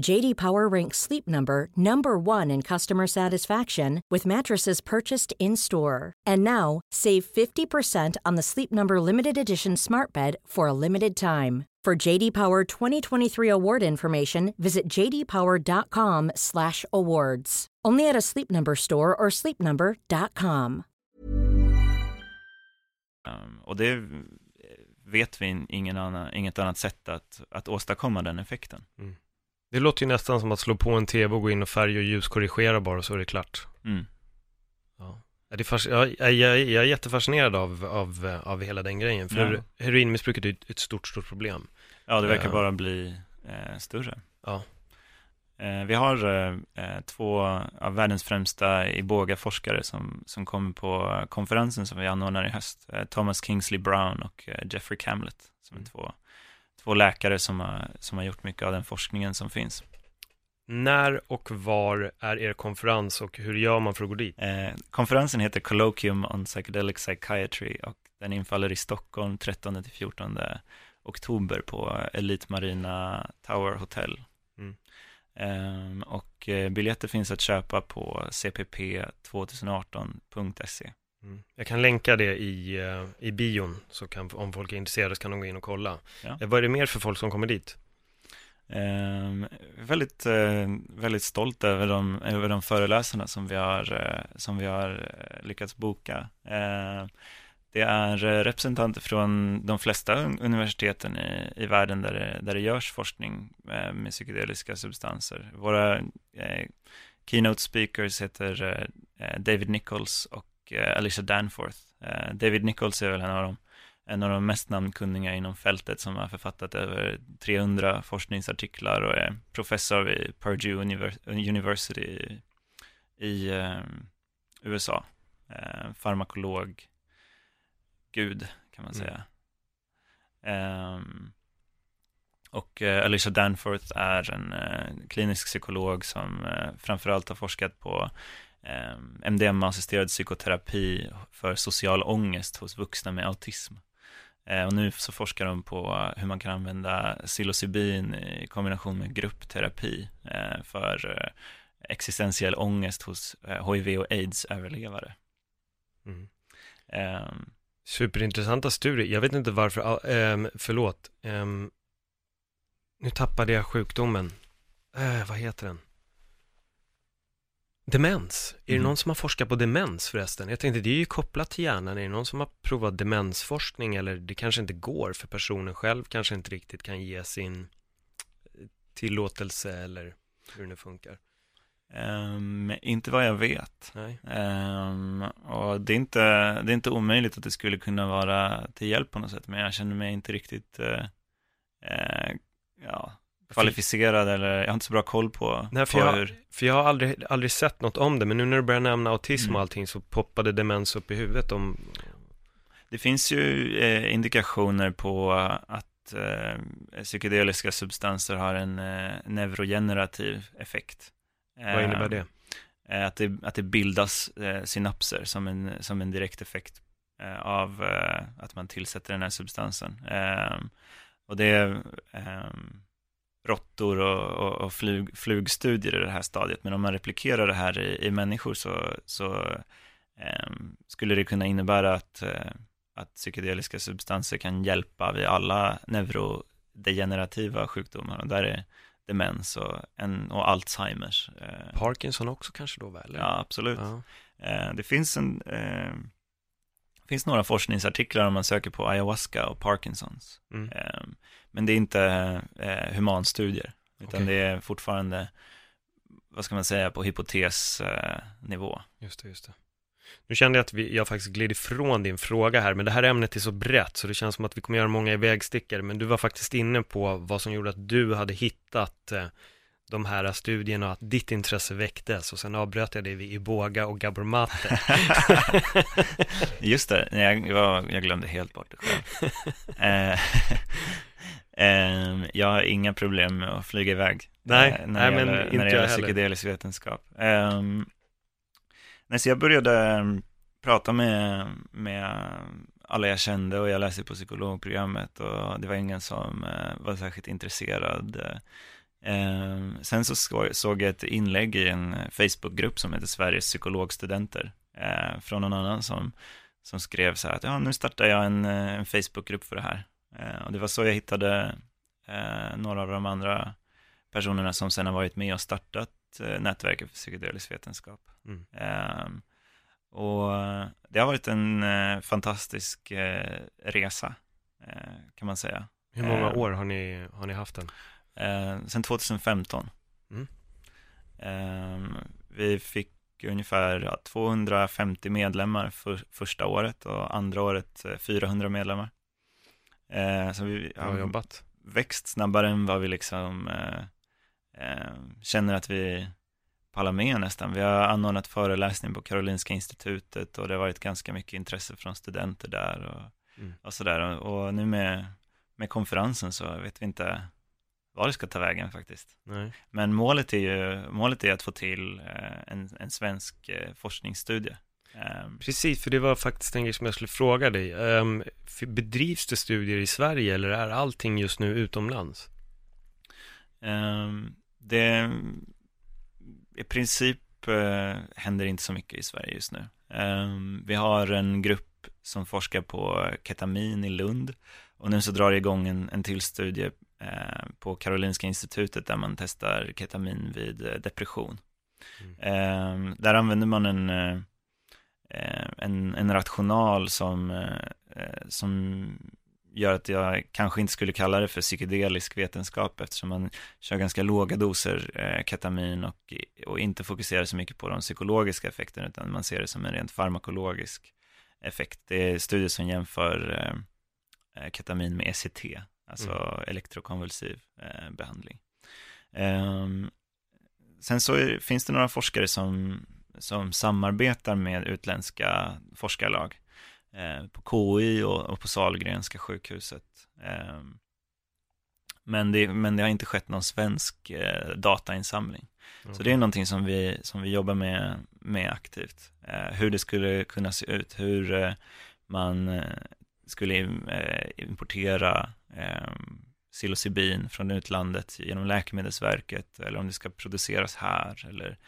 JD Power ranks Sleep Number number 1 in customer satisfaction with mattresses purchased in-store. And now, save 50% on the Sleep Number limited edition Smart Bed for a limited time. For JD Power 2023 award information, visit jdpower.com/awards. Only at a Sleep Number store or sleepnumber.com. Um, och det vet vi ingen annan, inget annat sätt att, att åstadkomma den effekten. Mm. Det låter ju nästan som att slå på en tv och gå in och färg och ljuskorrigera bara så är det klart. Mm. Ja. Det fas- jag, jag, jag är jättefascinerad av, av, av hela den grejen, för ja. heroinmissbruket är ett stort, stort problem. Ja, det verkar uh, bara bli eh, större. Ja. Eh, vi har eh, eh två av världens främsta Iboga-forskare som, som kommer på konferensen som vi anordnar i höst. Eh, Thomas Kingsley Brown och Jeffrey Camlett, som är mm. två två läkare som har, som har gjort mycket av den forskningen som finns. När och var är er konferens och hur gör man för att gå dit? Eh, konferensen heter Colloquium on Psychedelic Psychiatry och den infaller i Stockholm 13-14 oktober på Elite Marina Tower Hotel. Mm. Eh, och biljetter finns att köpa på cpp2018.se. Mm. Jag kan länka det i, uh, i bion, så kan, om folk är intresserade så kan de gå in och kolla. Ja. Eh, vad är det mer för folk som kommer dit? Eh, väldigt, eh, väldigt stolt över de, över de föreläsarna som vi har, eh, som vi har eh, lyckats boka. Eh, det är eh, representanter från de flesta un- universiteten i, i världen där det, där det görs forskning eh, med psykedeliska substanser. Våra eh, keynote speakers heter eh, eh, David Nichols och eh, Alicia Danforth. Eh, David Nichols är väl en av de en av de mest namnkunniga inom fältet som har författat över 300 forskningsartiklar och är professor vid Purdue Univers University i, eh, USA. Farmakolog, gud kan man Mm. säga. Ehm, och Alicia Danforth är en klinisk psykolog som framförallt har forskat på MDMA-assisterad psykoterapi för social ångest hos vuxna med autism. Eh, och nu så forskar de på hur man kan använda psilocybin i kombination med gruppterapi eh, för eh, existentiell ångest hos eh, HIV och aids-överlevare. Mm. Ehm, Superintressanta studier. Jag vet inte varför, ähm, förlåt. Ehm, nu tappade jag sjukdomen. Äh, vad heter den? Demens. Är det Mm. någon som har forskat på demens förresten? Jag tänkte, det är ju kopplat till hjärnan. Är det någon som har provat demensforskning? Eller det kanske inte går, för personen själv kanske inte riktigt kan ge sin eh, tillåtelse eller hur det funkar. ehm, inte vad jag vet. Ehm, och det är, inte, det är inte omöjligt att det skulle kunna vara till hjälp på något sätt, men jag känner mig inte riktigt eh, eh, ja, kvalificerad eller jag har inte så bra koll på, Nej, för på jag- hur För jag har aldrig, aldrig sett något om det, men nu när du börjar nämna autism Mm. och allting så poppade demens upp i huvudet om... Det finns ju eh, indikationer på att eh, psykedeliska substanser har en eh, neurogenerativ effekt. Vad innebär det? Eh, att, det att det bildas eh, synapser som en, som en direkt effekt eh, av eh, att man tillsätter den här substansen. Eh, och det är eh, råttor och, och, och flug, flugstudier i det här stadiet, men om man replikerar det här i, i människor så, så eh, skulle det kunna innebära att, eh, att psykedeliska substanser kan hjälpa vid alla neurodegenerativa sjukdomar, och där är demens och, en, och Alzheimers. Eh, Parkinson också kanske då väl? Ja, absolut. Ja. Eh, det finns en eh, finns några forskningsartiklar om man söker på ayahuasca och Parkinsons. Mm. Eh, men det är inte eh, humanstudier, utan Okej. det är fortfarande, vad ska man säga, på hypotesnivå. Eh. Just det, just det. Nu kände jag att vi, jag faktiskt gled ifrån din fråga här, men det här ämnet är så brett så det känns som att vi kommer göra många ivägstickare, men du var faktiskt inne på vad som gjorde att du hade hittat eh, de här studierna och att ditt intresse väcktes och sen avbröt jag dig vid Iboga och Gabor Mate. Just det, jag, jag, glömde helt bort det själv. eh, eh, jag har inga problem med att flyga iväg. Nej, eh, när nej, det men gäller, inte när det gäller heller. psykedelisk vetenskap. Eh, nej, så jag började ehm, prata med, med alla jag kände och jag läste på psykologprogrammet och det var ingen som eh, var särskilt intresserad. Eh, sen så såg jag ett inlägg i en Facebookgrupp som heter Sveriges psykologstudenter eh, från någon annan som, som skrev så här att ja, nu startar jag en, eh, en Facebookgrupp för det här. Eh, och det var så jag hittade eh, några av de andra personerna som sen har varit med och startat eh, nätverket för psykedelisk vetenskap. Mm. Ehm, och det har varit en fantastisk resa, kan man säga. Hur många Eh. år har ni, har ni haft den? Eh, sen 2015. Mm. Ehm, vi fick ungefär ja, 250 medlemmar för första året och andra året eh, 400 medlemmar. Eh, så vi har jobbat. växt snabbare än vad vi liksom eh, eh, känner att vi pallar med nästan. Vi har anordnat föreläsning på Karolinska institutet och det har varit ganska mycket intresse från studenter där och, Mm. och sådär. Och, och nu med, med konferensen så vet vi inte vad det ska ta vägen faktiskt. Nej. Men målet är ju målet är att få till eh, en, en svensk eh, forskningsstudie. Ehm, Precis, för det var faktiskt en grej som jag skulle fråga dig. Um, bedrivs det studier i Sverige eller är allting just nu utomlands? ehm, det i princip eh, händer inte så mycket i Sverige just nu. Ehm, vi har en grupp som forskar på ketamin i Lund och nu så drar det igång en, en till studie på Karolinska institutet där man testar ketamin vid eh, depression. Mm. Ehm, där använder man en, eh, eh, en, en rational som, eh, eh, som gör att jag kanske inte skulle kalla det för psykedelisk vetenskap eftersom man kör ganska låga doser eh, ketamin och, och inte fokuserar så mycket på de psykologiska effekterna utan man ser det som en rent farmakologisk effekt. Det är studier som jämför eh, eh, ketamin med ECT, alltså elektrokonvulsiv eh, behandling. Ehm, sen så är, finns det några forskare som, som samarbetar med utländska forskarlag eh, på KI och, och på Sahlgrenska sjukhuset. Ehm, men, det, men det har inte skett någon svensk eh, datainsamling. Så det är någonting som vi, som vi jobbar med, med aktivt. Eh, hur det skulle kunna se ut, hur eh, man eh, skulle eh, importera eh, psilocybin från utlandet genom Läkemedelsverket eller om det ska produceras här eller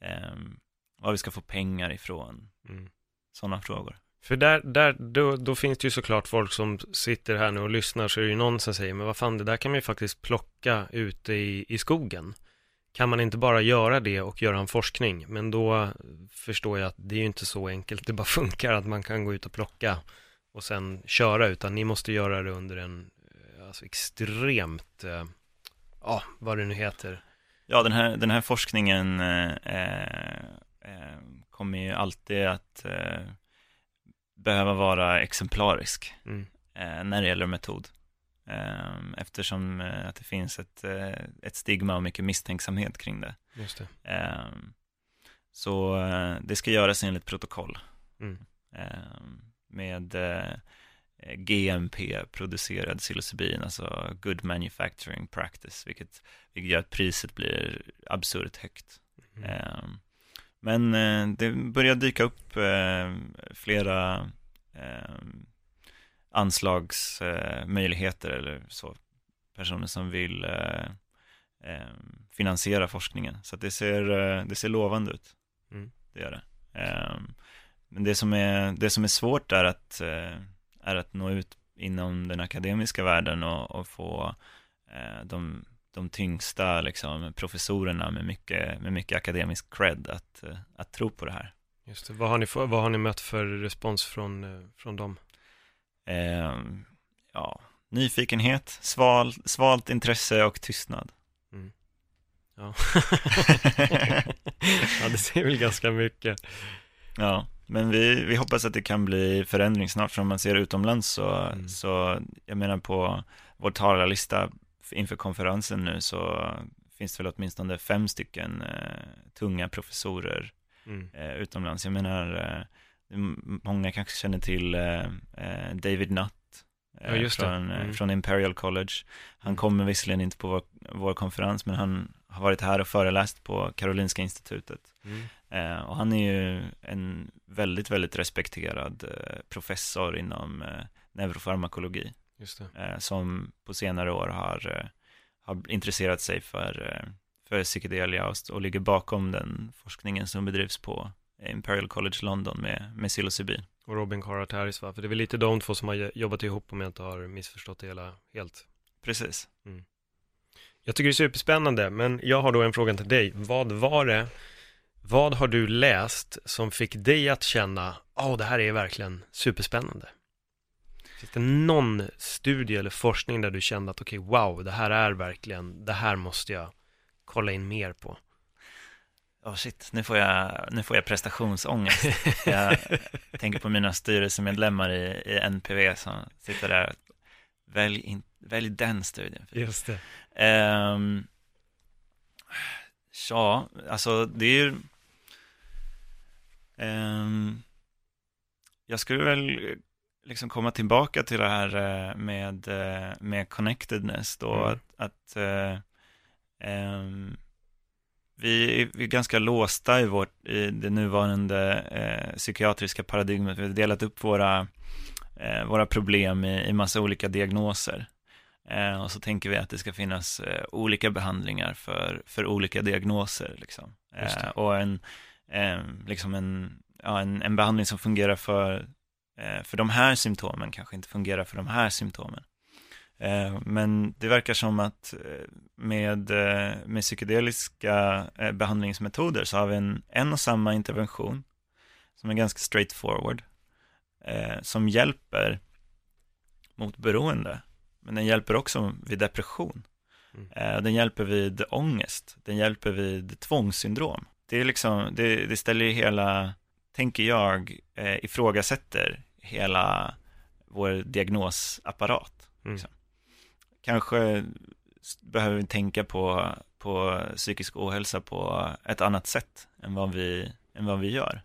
eh, var vi ska få pengar ifrån. Mm. Sådana frågor. För där, där då, då finns det ju såklart folk som sitter här nu och lyssnar så är det ju någon som säger men vad fan det där kan man ju faktiskt plocka ute i, i skogen. Kan man inte bara göra det och göra en forskning? Men då förstår jag att det är ju inte så enkelt det bara funkar att man kan gå ut och plocka och sen köra utan ni måste göra det under en eh, alltså extremt, eh, ja vad det nu heter. Ja, den här, den här forskningen eh, eh, kommer ju alltid att eh, behöva vara exemplarisk Mm. eh, när det gäller metod. Eh, eftersom eh, att det finns ett, eh, ett stigma och mycket misstänksamhet kring det. Just det. Eh, så eh, det ska göras enligt protokoll. Mm. Med eh, GMP-producerad psilocybin, alltså Good Manufacturing Practice, vilket, vilket gör att priset blir absurt högt. Mm. Men eh, det börjar dyka upp eh, flera eh, anslagsmöjligheter eller så. Personer som vill eh, eh, finansiera forskningen. Så det, ser, det ser lovande ut. Mm. Det gör det. Men det som är, det som är svårt är att, eh, är att nå ut inom den akademiska världen och, och få eh, de, de tyngsta liksom, professorerna med mycket, med mycket akademisk cred att, eh, att tro på det här. Just det. Vad har ni, vad har ni mött för respons från, från dem? Eh, ja, nyfikenhet, sval, svalt intresse och tystnad. Ja. ja, det säger väl ganska mycket. Ja, men vi, vi hoppas att det kan bli förändring snart, för om man ser utomlands så, Mm. så jag menar på vår talarlista inför konferensen nu så finns det väl åtminstone fem stycken eh, tunga professorer Mm. eh, utomlands. Jag menar, eh, många kanske känner till eh, eh, David Nutt eh, Ja, från, Mm. från Imperial College. Han Mm. kommer visserligen inte på vår, vår konferens, men han har varit här och föreläst på Karolinska institutet. Mm. Eh, och han är ju en väldigt, väldigt respekterad eh, professor inom eh, neurofarmakologi eh, som på senare år har, eh, har intresserat sig för, eh, för psykedelia och, och ligger bakom den forskningen som bedrivs på Imperial College London med, med psilocybin. Och Robin Karataris va? För det är väl lite de två som har jobbat ihop om jag inte har missförstått det hela helt. Precis. Jag tycker det är superspännande, men jag har då en fråga till dig. Vad var det, vad har du läst som fick dig att känna, åh, det här är verkligen superspännande? Finns det någon studie eller forskning där du kände att, okej, wow, det här är verkligen, det här måste jag kolla in mer på? Ja, shit, nu får jag, nu får jag prestationsångest. jag tänker på mina styrelsemedlemmar i, i NPV som sitter där. Välj, in, välj den studien. Just det. Ehm, ja, alltså det är ju... ehm, jag skulle väl liksom komma tillbaka till det här eh, med, eh, med connectedness då, Mm. att, att vi, är, vi är ganska låsta i, vårt, i det nuvarande eh, psykiatriska paradigmet. Vi har delat upp våra, eh, våra problem i, i massa olika diagnoser. Eh, och så tänker vi att det ska finnas eh, olika behandlingar för, för olika diagnoser. Liksom. Eh, och en, eh, liksom en, ja, en, en behandling som fungerar för, eh, för de här symptomen kanske inte fungerar för de här symptomen. Men det verkar som att med, med psykedeliska eh, behandlingsmetoder så har vi en, en och samma intervention som är ganska straightforward, eh, som hjälper mot beroende, men den hjälper också vid depression. Mm. Eh, Den hjälper vid ångest, den hjälper vid tvångssyndrom. Det är liksom, det, det ställer ju hela, tänker jag, eh, ifrågasätter hela vår diagnosapparat. Mm. Liksom. Kanske behöver vi tänka på, på psykisk ohälsa på ett annat sätt än vad vi, än vad vi gör.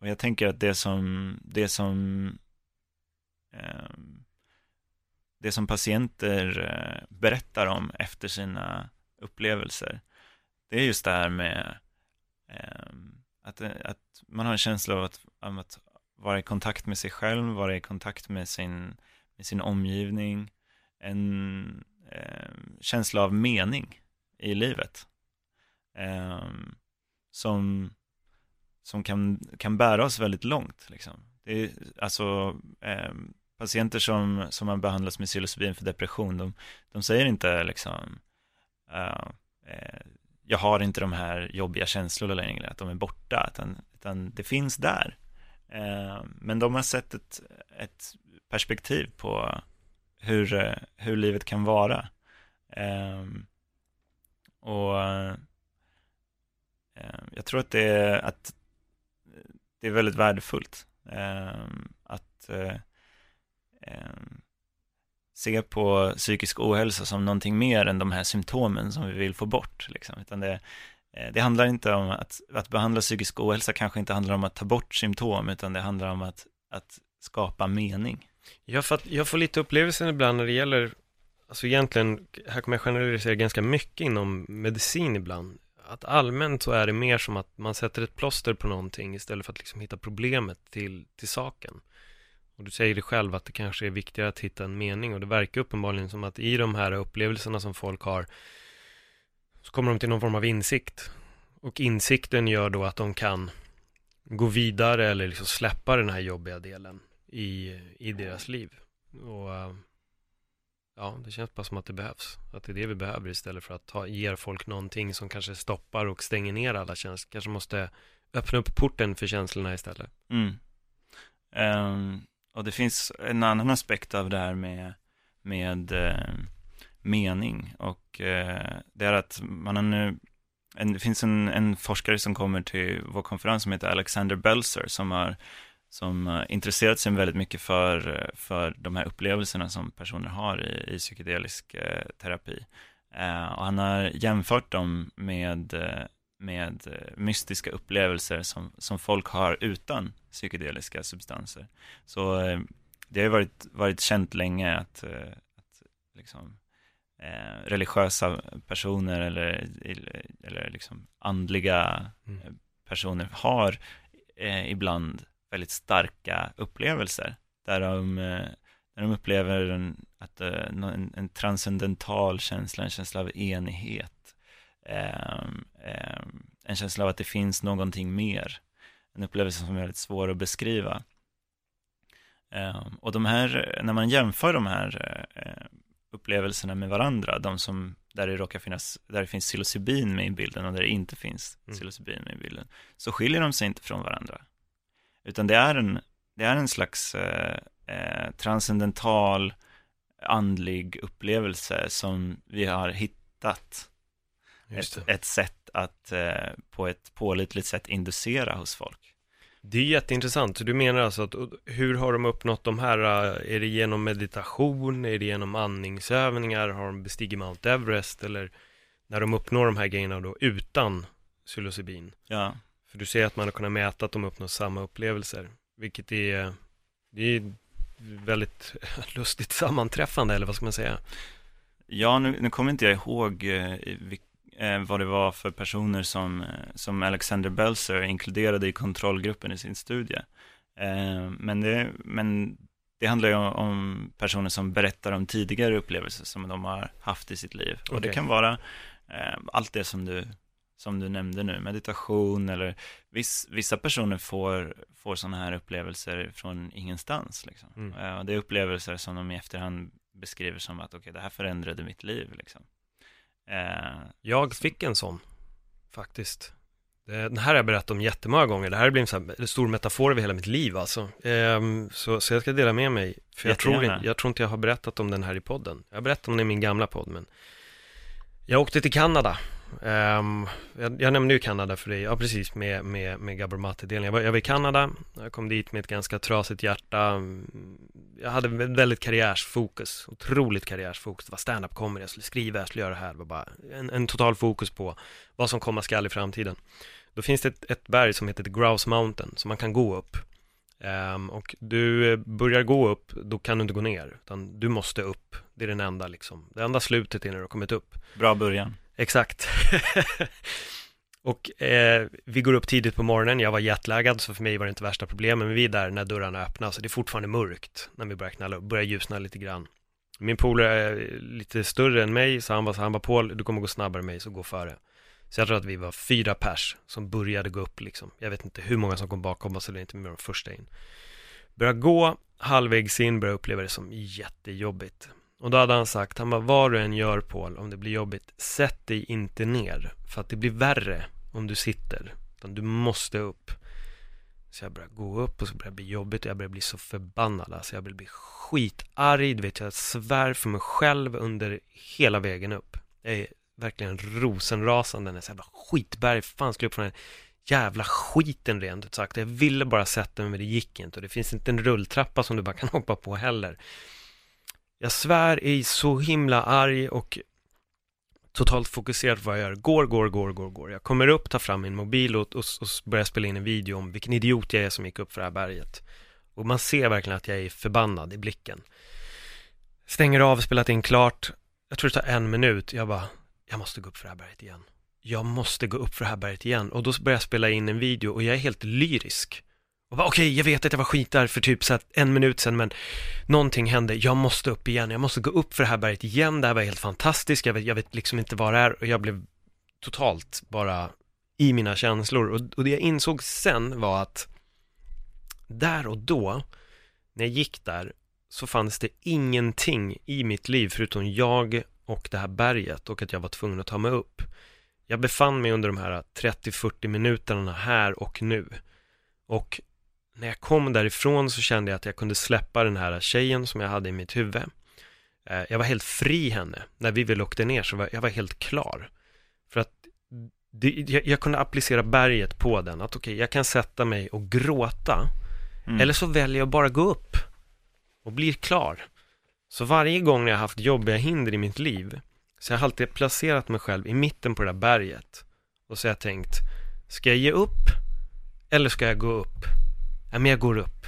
Och jag tänker att det som, det som, eh, det som patienter eh, berättar om efter sina upplevelser, det är just det här med eh, att, att man har en känsla av att, av att vara i kontakt med sig själv, vara i kontakt med sin, med sin omgivning, en eh, känsla av mening i livet. Eh, som som kan, kan bära oss väldigt långt. Liksom. Det är, alltså, eh, patienter som, som har behandlats med psilocybin för depression, de, de säger inte liksom, uh, eh, jag har inte de här jobbiga känslorna längre, att de är borta, utan, utan det finns där. Eh, men de har sett ett, ett perspektiv på hur, hur livet kan vara. Eh, och eh, jag tror att det är, att det är väldigt värdefullt eh, att eh, eh, se på psykisk ohälsa som någonting mer än de här symptomen som vi vill få bort. Liksom. Utan det, eh, det handlar inte om att, att behandla psykisk ohälsa kanske inte handlar om att ta bort symptom, utan det handlar om att, att skapa mening. Jag, fatt, jag får lite upplevelsen ibland när det gäller, alltså egentligen, här kommer jag generalisera ganska mycket inom medicin ibland. Att allmänt så är det mer som att man sätter ett plåster på någonting istället för att liksom hitta problemet till, till saken. Och du säger det själv att det kanske är viktigare att hitta en mening och det verkar uppenbarligen som att i de här upplevelserna som folk har så kommer de till någon form av insikt. Och insikten gör då att de kan gå vidare eller liksom släppa den här jobbiga delen i, i deras liv. Och eh, ja, det känns bara som att det behövs. Att det är det vi behöver istället för att ta, ge folk någonting som kanske stoppar och stänger ner alla känslor. Kanske måste öppna upp porten för känslorna istället. Mm. Um, och det finns en annan aspekt av det här med, med uh, mening och uh, det är att man har nu, en, det finns en, en forskare som kommer till vår konferens som heter Alexander Belzer som har som har intresserat sig väldigt mycket för, eh, för de här upplevelserna som personer har i, i psykedelisk eh, terapi. Eh, och han har jämfört dem med, eh, med eh, mystiska upplevelser som, som folk har utan psykedeliska substanser. Så eh, det har ju varit, varit känt länge att, eh, att liksom, eh, religiösa personer eller, eller, liksom andliga Mm. eh, personer har eh, ibland väldigt starka upplevelser där de, eh, där de upplever en, att, eh, en, en transcendental känsla, en känsla av enighet, ehm, ehm, en känsla av att det finns någonting mer, en upplevelse som är väldigt svår att beskriva. Ehm, och de här, när man jämför de här eh, upplevelserna med varandra, de som, där det råkar finnas, där det finns psilocybin med i bilden och där det inte finns Mm. psilocybin med i bilden, så skiljer de sig inte från varandra. Utan det är en, det är en slags eh, eh, transcendental andlig upplevelse som vi har hittat ett, ett sätt att eh, på ett pålitligt sätt inducera hos folk. Det är jätteintressant. Så du menar alltså att hur har de uppnått de här? eh, Är det genom meditation? Är det genom andningsövningar? Har de bestigit Mount Everest? Eller när de uppnår de här grejerna då utan psilocybin? Ja, För du säger att man har kunnat mäta att de uppnår samma upplevelser, vilket är Det är väldigt lustigt sammanträffande, eller vad ska man säga? Ja, nu, nu kommer inte jag ihåg eh, eh, vad det var för personer som, eh, som Alexander Belzer inkluderade i kontrollgruppen i sin studie. Eh, men, det, men det handlar ju om, om, personer som berättar om tidigare upplevelser som de har haft i sitt liv. Okay. Och det kan vara eh, allt det som du, som du nämnde nu, meditation eller viss, vissa personer får, får sådana här upplevelser från ingenstans. Liksom. Mm. Eh, det är upplevelser som de i efterhand beskriver som att okej, okay, det här förändrade mitt liv. Liksom. Eh, jag fick en sån, faktiskt. Den här har jag berättat om jättemånga gånger. Det här blir en, en stor metafor över hela mitt liv alltså. Ehm, så, så jag ska dela med mig. För jag tror, jag tror inte jag har berättat om den här i podden. Jag har berättat om den i min gamla podd, men jag åkte till Kanada Um, jag, jag, nämnde ju Kanada för dig, ja precis med, med, med Gabor Maté-delen. Jag var, jag var i Kanada, jag kom dit med ett ganska trasigt hjärta. Jag hade väldigt karriärsfokus, otroligt karriärsfokus. Det var stand-up comedy, jag skulle skriva, jag skulle göra det här. Det var bara en, en total fokus på vad som komma skall i framtiden. Då finns det ett, ett berg som heter The Grouse Mountain, som man kan gå upp. Um, och du eh, börjar gå upp, då kan du inte gå ner, utan du måste upp. Det är den enda liksom, det enda slutet innan du har kommit upp. Bra början. Exakt. och eh, vi går upp tidigt på morgonen, jag var jetlaggad så för mig var det inte värsta problemet, men vi är där när dörrarna öppnas och det är fortfarande mörkt när vi börjar knalla upp, börjar ljusna lite grann. Min polare är lite större än mig, så han var så han var Paul, du kommer gå snabbare än mig, så gå före. Så jag tror att vi var fyra pers som började gå upp liksom. Jag vet inte hur många som kom bakom oss eller inte, men de första in. Börjar gå, halvvägs in, börjar uppleva det som jättejobbigt. Och då hade han sagt, han bara, vad du än gör Paul, om det blir jobbigt, sätt dig inte ner. För att det blir värre om du sitter. Utan du måste upp. Så jag började gå upp och så började det bli jobbigt och jag började bli så förbannad. Alltså jag började bli skitarg, du vet jag svär för mig själv under hela vägen upp. Jag är verkligen rosenrasande när jag säger skitberg, fan skulle upp från den jävla skiten rent ut sagt. Jag ville bara sätta mig men det gick inte och det finns inte en rulltrappa som du bara kan hoppa på heller. Jag svär, är så himla arg och totalt fokuserad på vad jag gör. Går, går, går, går, går. Jag kommer upp, tar fram min mobil och, och, och börjar spela in en video om vilken idiot jag är som gick upp för det här berget. Och man ser verkligen att jag är förbannad i blicken. Stänger av, spelat in klart. Jag tror det tar en minut. Jag bara, jag måste gå upp för det här berget igen. Jag måste gå upp för det här berget igen. Och då börjar jag spela in en video och jag är helt lyrisk. Och bara, okej, okay, jag vet att jag var skit där för typ så en minut sedan, men någonting hände, jag måste upp igen, jag måste gå upp för det här berget igen, det här var helt fantastiskt, jag vet, jag vet liksom inte vad det är och jag blev totalt bara i mina känslor. Och, och det jag insåg sen var att där och då, när jag gick där, så fanns det ingenting i mitt liv förutom jag och det här berget och att jag var tvungen att ta mig upp. Jag befann mig under de här 30-40 minuterna här och nu. Och när jag kom därifrån så kände jag att jag kunde släppa den här tjejen som jag hade i mitt huvud. Eh, jag var helt fri henne. När vi väl åkte ner så var jag var helt klar. För att det, jag, jag, kunde applicera berget på den. Att okej, okay, jag kan sätta mig och gråta. Mm. Eller så väljer jag bara gå upp och blir klar. Så varje gång jag haft jobbiga hinder i mitt liv så jag har alltid placerat mig själv i mitten på det där berget. Och så har jag tänkt, ska jag ge upp eller ska jag gå upp? Ja, men jag går upp.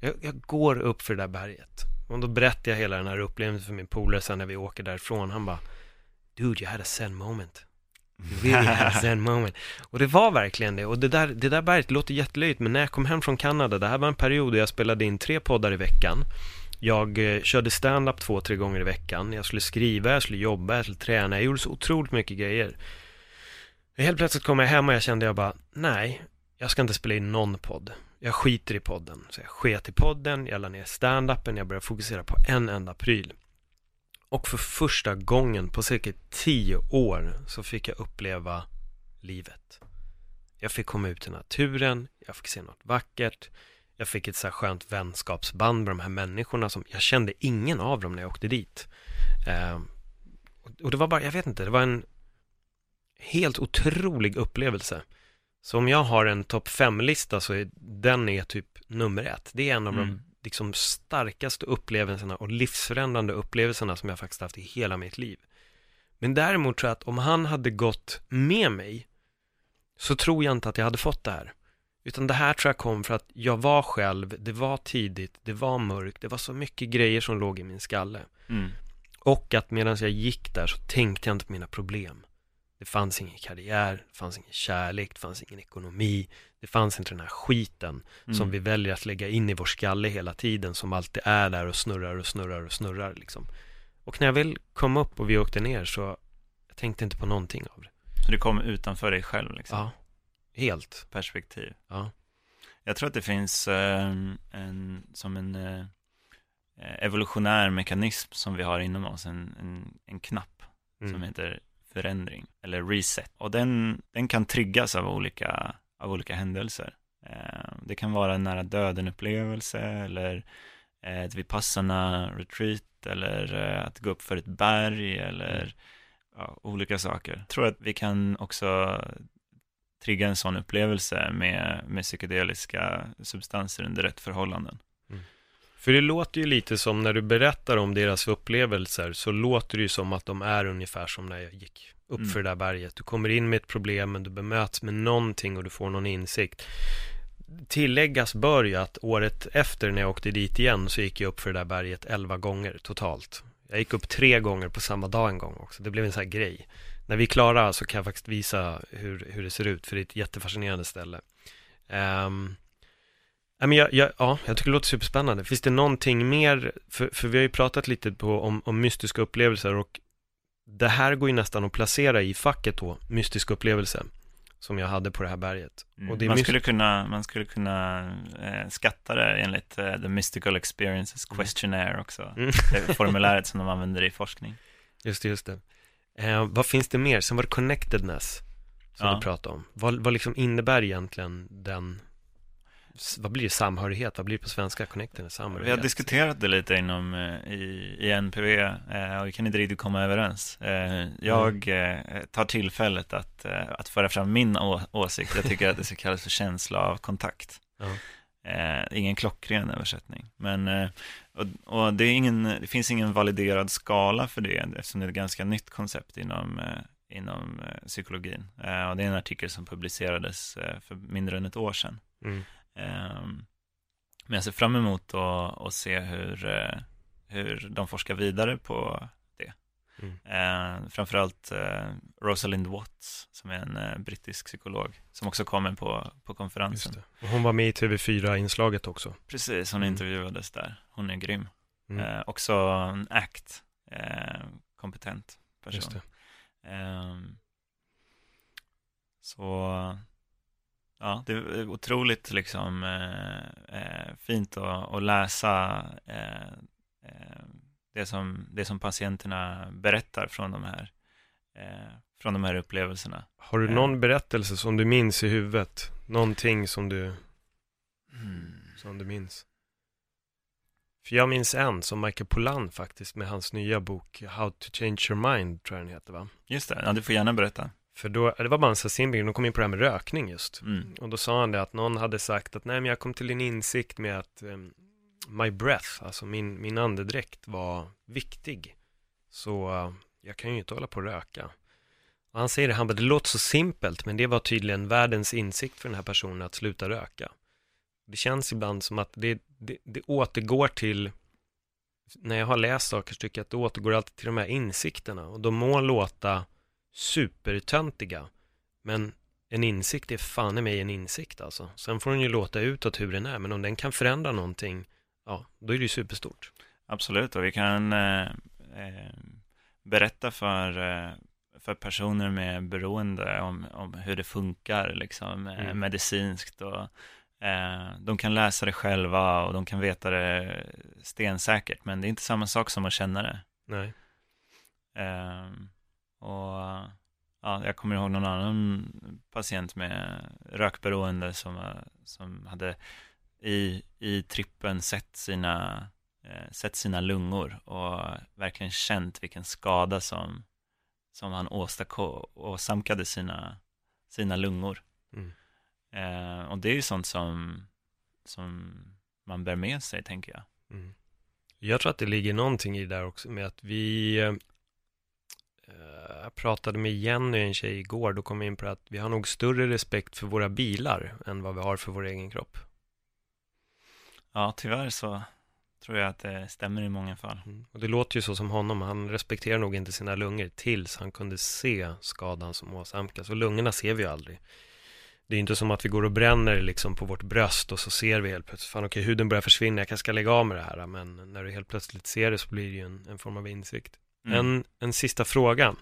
Jag, jag, går upp för det där berget. Och då berättar jag hela den här upplevelsen för min polare sen när vi åker därifrån. Han bara, dude, you had a zen moment. You really had a zen moment. Och det var verkligen det. Och det där, det där berget låter jättelöjligt, men när jag kom hem från Kanada, det här var en period då jag spelade in tre poddar i veckan. Jag eh, körde stand-up två, tre gånger i veckan. Jag skulle skriva, jag skulle jobba, jag skulle träna. Jag gjorde så otroligt mycket grejer. Helt plötsligt kom jag hem och jag kände jag bara, nej, jag ska inte spela in någon podd jag skiter i podden. Så jag sket i podden, jag la ner stand-upen, jag började fokusera på en enda pryl. Och för första gången på cirka tio år så fick jag uppleva livet. Jag fick komma ut i naturen, jag fick se något vackert, jag fick ett så här skönt vänskapsband med de här människorna som, jag kände ingen av dem när jag åkte dit. Eh, och det var bara, jag vet inte, det var en helt otrolig upplevelse. Så om jag har en topp 5-lista så är den är typ nummer ett. Det är en av mm. de liksom starkaste upplevelserna och livsförändrande upplevelserna som jag faktiskt haft i hela mitt liv. Men däremot tror jag att om han hade gått med mig så tror jag inte att jag hade fått det här. Utan det här tror jag kom för att jag var själv, det var tidigt, det var mörkt, det var så mycket grejer som låg i min skalle. Mm. Och att medan jag gick där så tänkte jag inte på mina problem. Det fanns ingen karriär, det fanns ingen kärlek, det fanns ingen ekonomi, det fanns inte den här skiten Mm. som vi väljer att lägga in i vår skalle hela tiden, som alltid är där och snurrar och snurrar och snurrar liksom. Och när jag väl kom upp och vi åkte ner så jag tänkte inte på någonting av det. Så det kom utanför dig själv, liksom. Ja, helt. Perspektiv. Ja. Jag tror att det finns eh, en, som en eh, evolutionär mekanism som vi har inom oss, en, en, en knapp Mm. som heter förändring, eller reset. Och den, den kan triggas av olika, av olika händelser. Eh, det kan vara en nära döden-upplevelse, eller eh, ett vipassana retreat, eller eh, att gå upp för ett berg, eller Mm. ja, olika saker. Jag tror att vi kan också trigga en sån upplevelse med, med psykedeliska substanser under rätt förhållanden. För det låter ju lite som när du berättar om deras upplevelser så låter det ju som att de är ungefär som när jag gick upp Mm. för det där berget. Du kommer in med ett problem men du bemöts med någonting och du får någon insikt. Tilläggas bör ju att året efter när jag åkte dit igen så gick jag upp för det där berget elva gånger totalt. Jag gick upp tre gånger på samma dag en gång också. Det blev en sån här grej. När vi är klara så kan jag faktiskt visa hur, hur det ser ut för det är ett jättefascinerande ställe. Um, men jag, jag, ja, jag tycker det låter superspännande. Finns det någonting mer, för, för vi har ju pratat lite på, om, om mystiska upplevelser och det här går ju nästan att placera i facket då, mystisk upplevelse, som jag hade på det här berget. Mm. Det man, skulle kunna, man skulle kunna eh, skatta det enligt eh, The Mystical Experiences Questionnaire också. Mm. Det formuläret som de använder i forskning. Just det, just det. Eh, vad finns det mer? Sen var det connectedness, som Ja. du pratade om. Vad, vad liksom innebär egentligen den, vad blir det, samhörighet? Vad blir det på svenska? Connectedness, Vi har samhörighet? diskuterat det lite inom eh, i, i NPV eh, och vi kan inte riktigt komma överens. Eh, jag Mm. eh, tar tillfället att, att föra fram min å- åsikt. Jag tycker att det ska kallas för känsla av kontakt. Eh, ingen klockren översättning. Men, och, och det, ingen, det finns ingen validerad skala för det eftersom det är ett ganska nytt koncept inom, inom psykologin. Och det är en artikel som publicerades för mindre än ett år sedan. Mm. Ehm, Men jag ser fram emot att, att se hur, eh, hur de forskar vidare på det. Mm. Eh, framförallt eh, Rosalind Watts, som är en eh, brittisk psykolog, som också kommer på, på konferensen. Just det. Och hon var med i TV4-inslaget också. Precis, hon Mm. intervjuades där. Hon är grym. Mm. Eh, också en ACT, kompetent Just person. det. Ehm, så ja, det är otroligt liksom eh, eh, fint att, att läsa eh, eh, det, som, det som patienterna berättar från de här, eh, från de här upplevelserna. Har du Ja. någon berättelse som du minns i huvudet? Någonting som du, Mm. som du minns? För jag minns en som Michael Pollan faktiskt med hans nya bok How to change your mind, tror jag den heter va? Just det, ja, du får gärna berätta. För då, det var här simpel, de kom in på det här med rökning just. Mm. Och då sa han det att någon hade sagt att nej men jag kom till en insikt med att um, my breath, alltså min, min andedräkt var viktig. Så uh, jag kan ju inte hålla på och röka. Och han säger det, han bara, det låter så simpelt, men det var tydligen världens insikt för den här personen att sluta röka. Det känns ibland som att det, det, det återgår till, när jag har läst saker så tycker jag att det återgår alltid till de här insikterna. Och de må låta supertöntiga, men en insikt är fan i mig en insikt alltså. Sen får den ju låta utåt hur den är, men om den kan förändra någonting, ja, då är det ju superstort. Absolut, och vi kan eh, eh, berätta för, eh, för personer med beroende om, om hur det funkar liksom, eh, Mm. medicinskt. Och, eh, de kan läsa det själva och de kan veta det stensäkert, men det är inte samma sak som att känna det. Nej. Eh, och ja, jag kommer ihåg någon annan patient med rökberoende som, eh, som hade i, i trippen sett sina, eh, sett sina lungor och verkligen känt vilken skada som, som han åsamkade sina, sina lungor. Mm. Eh, och det är ju sånt som, som man bär med sig, tänker jag. Mm. Jag tror att det ligger någonting i det där också med att vi, eh, pratade med Jenny, en tjej, igår, då kom vi in på att vi har nog större respekt för våra bilar än vad vi har för vår egen kropp. Ja, tyvärr så tror jag att det stämmer i många fall. Mm. Och det låter ju så som honom, han respekterar nog inte sina lungor tills han kunde se skadan som åsamkas. Och lungorna ser vi ju aldrig. Det är inte som att vi går och bränner liksom på vårt bröst och så ser vi helt plötsligt, fan okej, huden börjar försvinna, jag kanske ska lägga av med det här. Men när du helt plötsligt ser det så blir det ju en, en form av insikt. Mm. En, en sista fråga.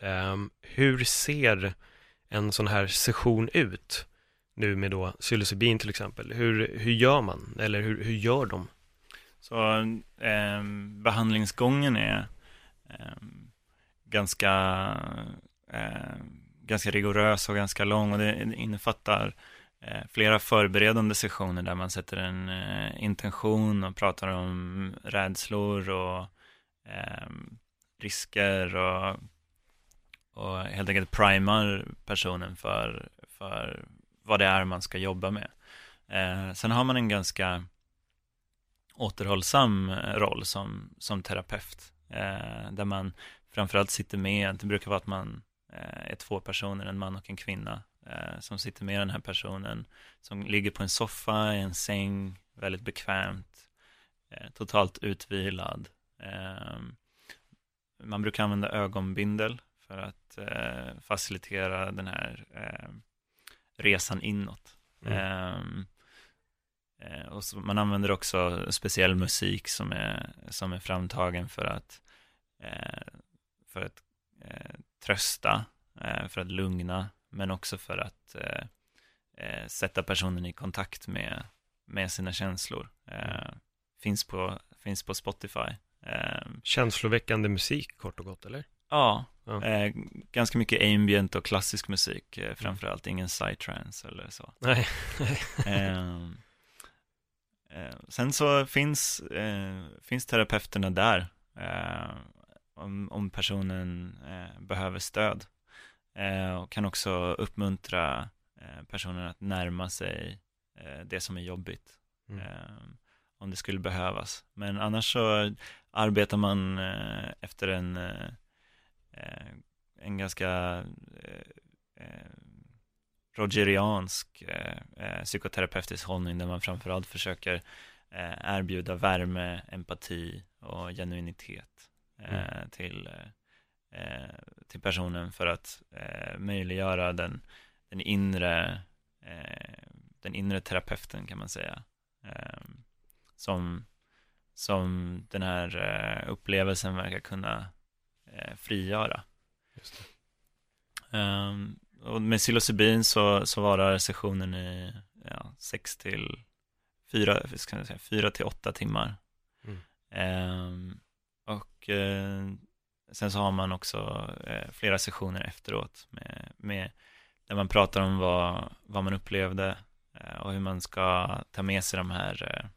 Ehm, hur ser en sån här session ut? Nu med då psilocybin till exempel. Hur, hur gör man? Eller hur, hur gör de? Så eh, behandlingsgången är eh, ganska, eh, ganska rigorös och ganska lång och det innefattar eh, flera förberedande sessioner där man sätter en eh, intention och pratar om rädslor och eh, risker och, och helt enkelt primar personen för, för vad det är man ska jobba med. Eh, sen har man en ganska återhållsam eh, roll som, som terapeut. Eh, där man framförallt sitter med, det brukar vara att man eh, är två personer, en man och en kvinna, eh, som sitter med den här personen, som ligger på en soffa, i en säng, väldigt bekvämt, eh, totalt utvilad. Eh, man brukar använda ögonbindel för att eh, facilitera den här resan inåt. Mm. Eh, och så, man använder också speciell musik som är, som är framtagen för att, eh, för att trösta, för att lugna, men också för att sätta personen i kontakt med, med sina känslor. finns, på, finns på Spotify. Känsloväckande musik kort och gott, eller? Ja, ja. Eh, ganska mycket ambient och klassisk musik eh, framförallt, ingen psytrance eller så. Nej. eh, Eh, sen så finns, eh, finns terapeuterna där eh, om, om personen eh, behöver stöd och kan också uppmuntra personen att närma sig det som är jobbigt mm. om det skulle behövas. Men annars så arbetar man efter en, en ganska rogeriansk eh, eh, psykoterapeutisk hållning där man framförallt försöker eh, erbjuda värme, empati och genuinitet eh, mm. till, eh, till personen för att eh, möjliggöra den, den inre den inre terapeuten kan man säga som, som den här upplevelsen verkar kunna frigöra. Just det. Um, och med psilocybin så, så varar sessionen i ja, sex till fyra, ska jag säga, fyra till åtta timmar. Mm. Eh, och eh, sen så har man också eh, flera sessioner efteråt med, med, där man pratar om vad, vad man upplevde eh, och hur man ska ta med sig de här eh, eh,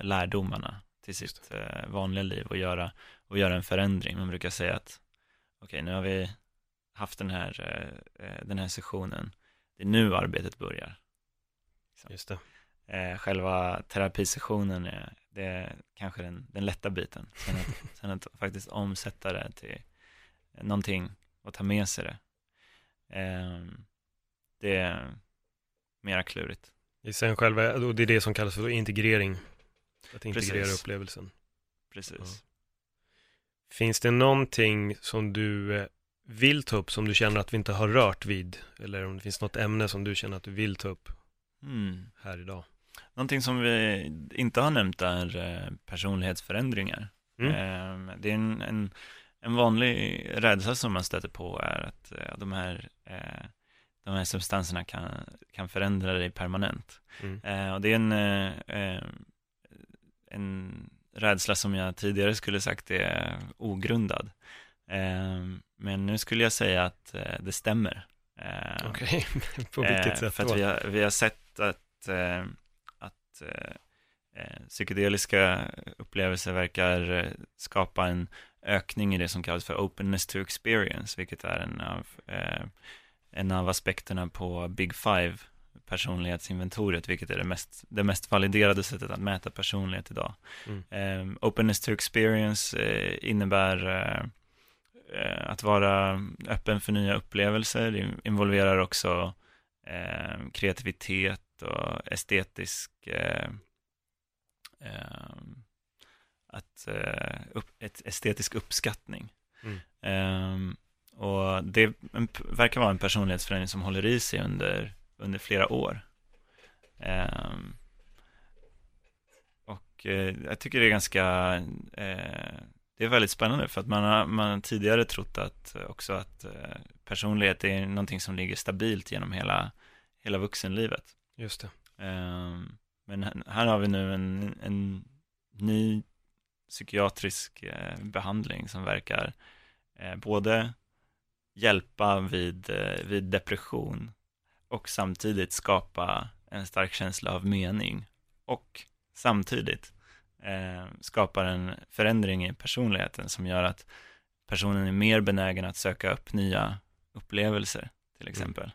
lärdomarna till sitt vanliga liv och göra, och göra en förändring. Man brukar säga att okej, okay, nu har vi haft den här, eh, eh, den här sessionen. Det är nu arbetet börjar. Liksom. Just det. Eh, själva terapisessionen är, det är kanske den, den lätta biten. Sen att, sen att faktiskt omsätta det till någonting och ta med sig det. Ehm, det är mera klurigt. Sen själva, och det är det som kallas för integrering. Att integrera Precis. upplevelsen. Precis. Ja. Finns det någonting som du vill ta upp som du känner att vi inte har rört vid? Eller om det finns något ämne som du känner att du vill ta upp mm. här idag? Någonting som vi inte har nämnt är eh, personlighetsförändringar. Mm. Ehm, det är en, en, en, vanlig rädsla som man stöter på är att eh, de här, eh, de här substanserna kan, kan förändra dig permanent. Mm. Och det är en, en rädsla som jag tidigare skulle sagt är ogrundad. Ehm, men nu skulle jag säga att eh, det stämmer. Ehm, Okej, okay. på vilket eh, sätt För att vi har, vi har sett att, eh, att psykedeliska upplevelser verkar skapa en ökning i det som kallas för openness to experience, vilket är en av, en av aspekterna på Big Five, personlighetsinventoriet, vilket är det mest, det mest validerade sättet att mäta personlighet idag. Mm. Um, openness to experience uh, innebär uh, eh, att vara öppen för nya upplevelser. Det involverar också eh, kreativitet och estetisk eh, eh att, eh, upp, ett estetisk uppskattning. Mm. Um, och det verkar vara en personlighetsförändring som håller i sig under, under flera år. Um, och uh, jag tycker det är ganska, uh, det är väldigt spännande för att man har, man har tidigare trott att också att uh, personlighet är någonting som ligger stabilt genom hela, hela vuxenlivet. Just det. Um, men här har vi nu en, en ny psykiatrisk eh, behandling som verkar eh, både hjälpa vid, eh, vid depression och samtidigt skapa en stark känsla av mening och samtidigt eh, skapar en förändring i personligheten som gör att personen är mer benägen att söka upp nya upplevelser till mm. exempel.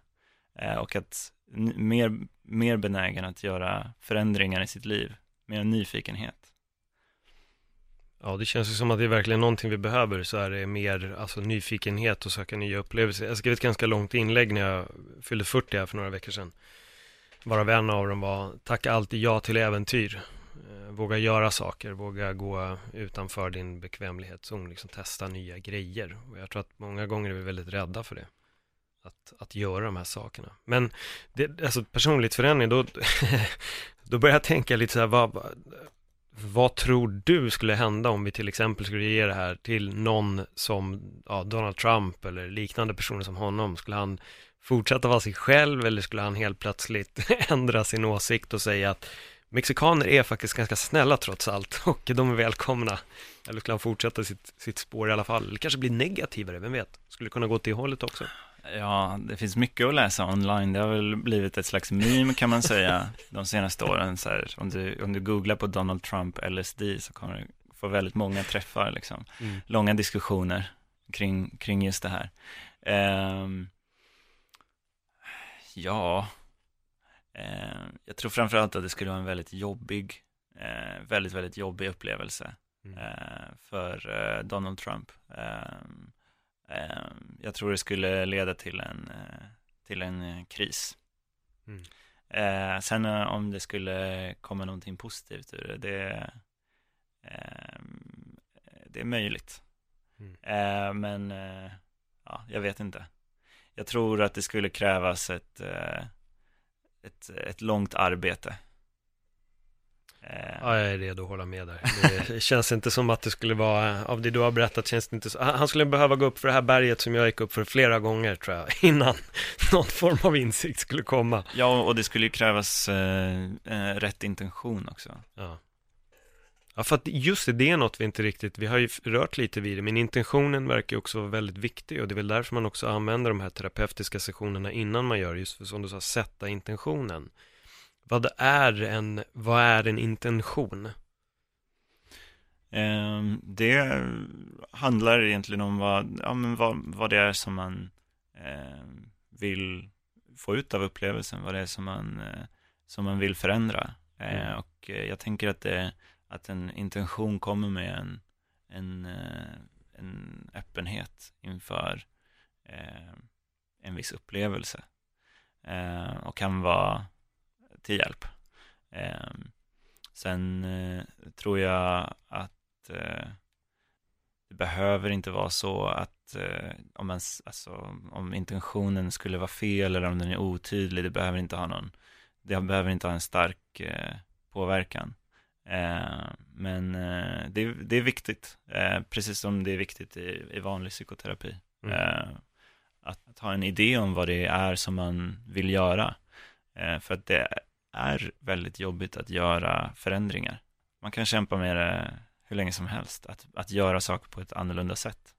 Mm. Eh, och att mer, mer benägen att göra förändringar i sitt liv, mer nyfikenhet. Ja, det känns ju som att det är verkligen någonting vi behöver, så är det mer alltså, nyfikenhet och söka nya upplevelser. Jag skrev ett ganska långt inlägg när jag fyllde 40 här för några veckor sedan. Varav en av dem var, tacka alltid ja till äventyr. Eh, våga göra saker, våga gå utanför din bekvämlighetszon, liksom testa nya grejer. Och jag tror att många gånger är vi väldigt rädda för det. Att, att göra de här sakerna. Men det, alltså personligt förändring, då, då börjar jag tänka lite så här, vad, vad tror du skulle hända om vi till exempel skulle ge det här till någon som ja, Donald Trump eller liknande personer som honom? Skulle han fortsätta vara sig själv eller skulle han helt plötsligt ändra sin åsikt och säga att mexikaner är faktiskt ganska snälla trots allt och de är välkomna? Eller skulle han fortsätta sitt, sitt spår i alla fall? Eller kanske bli negativare, vem vet? Skulle kunna gå till hållet också? Ja, det finns mycket att läsa online. Det har väl blivit ett slags meme kan man säga de senaste åren. Så här, om, du, om du googlar på Donald Trump LSD så kommer du få väldigt många träffar, liksom. Mm. långa diskussioner kring, kring just det här. Um, ja, uh, jag tror framförallt att det skulle vara en väldigt jobbig, uh, väldigt, väldigt jobbig upplevelse uh, för Donald Trump. Um, jag tror det skulle leda till en, eh, till en eh, kris. Mm. Eh, sen om det skulle komma någonting positivt ur det, det, ehm, det är möjligt. Mm. men ja, jag vet inte. Jag tror att det skulle krävas ett, ett, ett långt arbete Eh. Ja, jag är redo att hålla med där. Det känns inte som att det skulle vara, av det du har berättat känns det inte så, han skulle behöva gå upp för det här berget som jag gick upp för flera gånger tror jag, innan någon form av insikt skulle komma. Ja, och det skulle ju krävas eh, eh, rätt intention också. Ja. Ja, för att just det, det är något vi inte riktigt, vi har ju rört lite vid det, men intentionen verkar ju också vara väldigt viktig och det är väl därför man också använder de här terapeutiska sessionerna innan man gör, just för som du sa, sätta intentionen. Vad är en, vad är en intention? Um, det handlar egentligen om vad, ja, men vad, vad det är som man eh, vill få ut av upplevelsen, vad det är som man, eh, som man vill förändra. Eh, mm. och eh, jag tänker att, det, att en intention kommer med en, en, eh, en öppenhet inför eh, en viss upplevelse. och kan vara till hjälp. Eh, sen eh, tror jag att eh, det behöver inte vara så att eh, om, man, alltså, om intentionen skulle vara fel eller om den är otydlig, det behöver inte ha någon, det behöver inte ha en stark påverkan. Eh, men det, det, är viktigt, precis som det är viktigt i, i vanlig psykoterapi. Mm. Att, att, ha en idé om vad det är som man vill göra. för att det är väldigt jobbigt att göra förändringar. Man kan kämpa med det hur länge som helst, att, att göra saker på ett annorlunda sätt.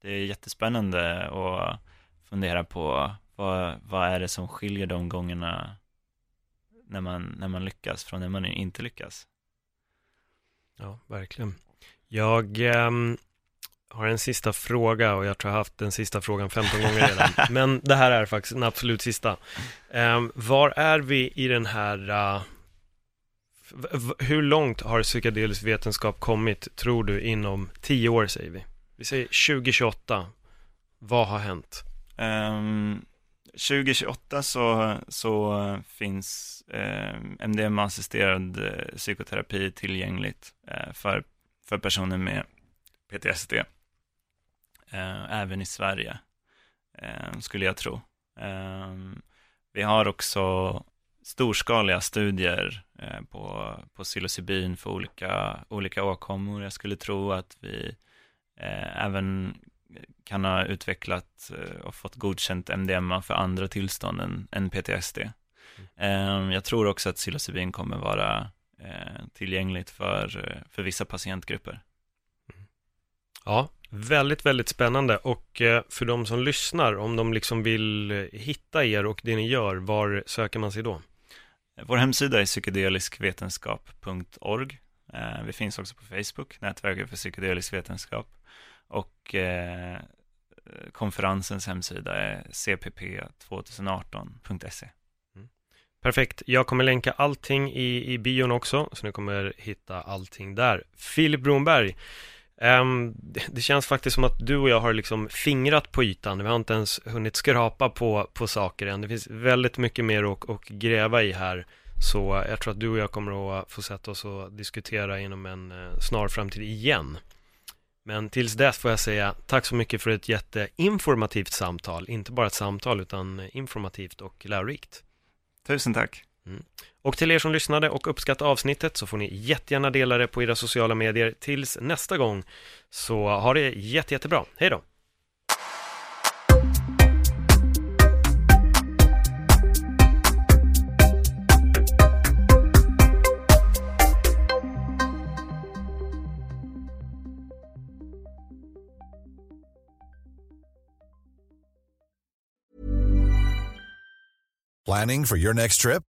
Det är jättespännande att fundera på vad, vad är det som skiljer de gångerna när man, när man lyckas från när man inte lyckas. Ja, verkligen. Jag ehm, har en sista fråga och jag tror jag har haft den sista frågan 15 gånger redan. Men det här är faktiskt den absolut sista. Um, var är vi i den här... Uh, hur långt har psykedelisk vetenskap kommit, tror du, inom tio år, säger vi? Vi säger 2028. Vad har hänt? Um, 2028 så, så finns eh, MDMA-assisterad eh, psykoterapi tillgängligt eh, för, för personer med PTSD. Eh, även i Sverige, eh, skulle jag tro. Ehm, vi har också storskaliga studier eh, på, på psilocybin för olika, olika åkommor. Jag skulle tro att vi eh, även kan ha utvecklat eh, och fått godkänt MDMA för andra tillstånd än, än PTSD. Mm. Ehm, jag tror också att psilocybin kommer vara eh, tillgängligt för, för vissa patientgrupper. Ja, väldigt, väldigt spännande och eh, för de som lyssnar, om de liksom vill eh, hitta er och det ni gör, var söker man sig då? Vår hemsida är psykedeliskvetenskap.org. Eh, vi finns också på Facebook, Nätverket för psykedelisk vetenskap. Och konferensens hemsida är cpp2018.se. Mm. Perfekt. Jag kommer länka allting i, i bion också, så ni kommer hitta allting där. Filip Bromberg, Ehm, det känns faktiskt som att du och jag har liksom fingrat på ytan. Vi har inte ens hunnit skrapa på, på saker än. Det finns väldigt mycket mer att, att gräva i här. Så jag tror att du och jag kommer att få sätta oss och diskutera inom en eh, snar framtid igen. Men tills dess får jag säga tack så mycket för ett jätteinformativt samtal. Inte bara ett samtal utan eh, informativt och lärorikt. Tusen tack. Mm. Och till er som lyssnade och uppskattade avsnittet så får ni jättegärna dela det på era sociala medier. Tills nästa gång så ha det jätte, jättebra. Hej då! Planning for your next trip?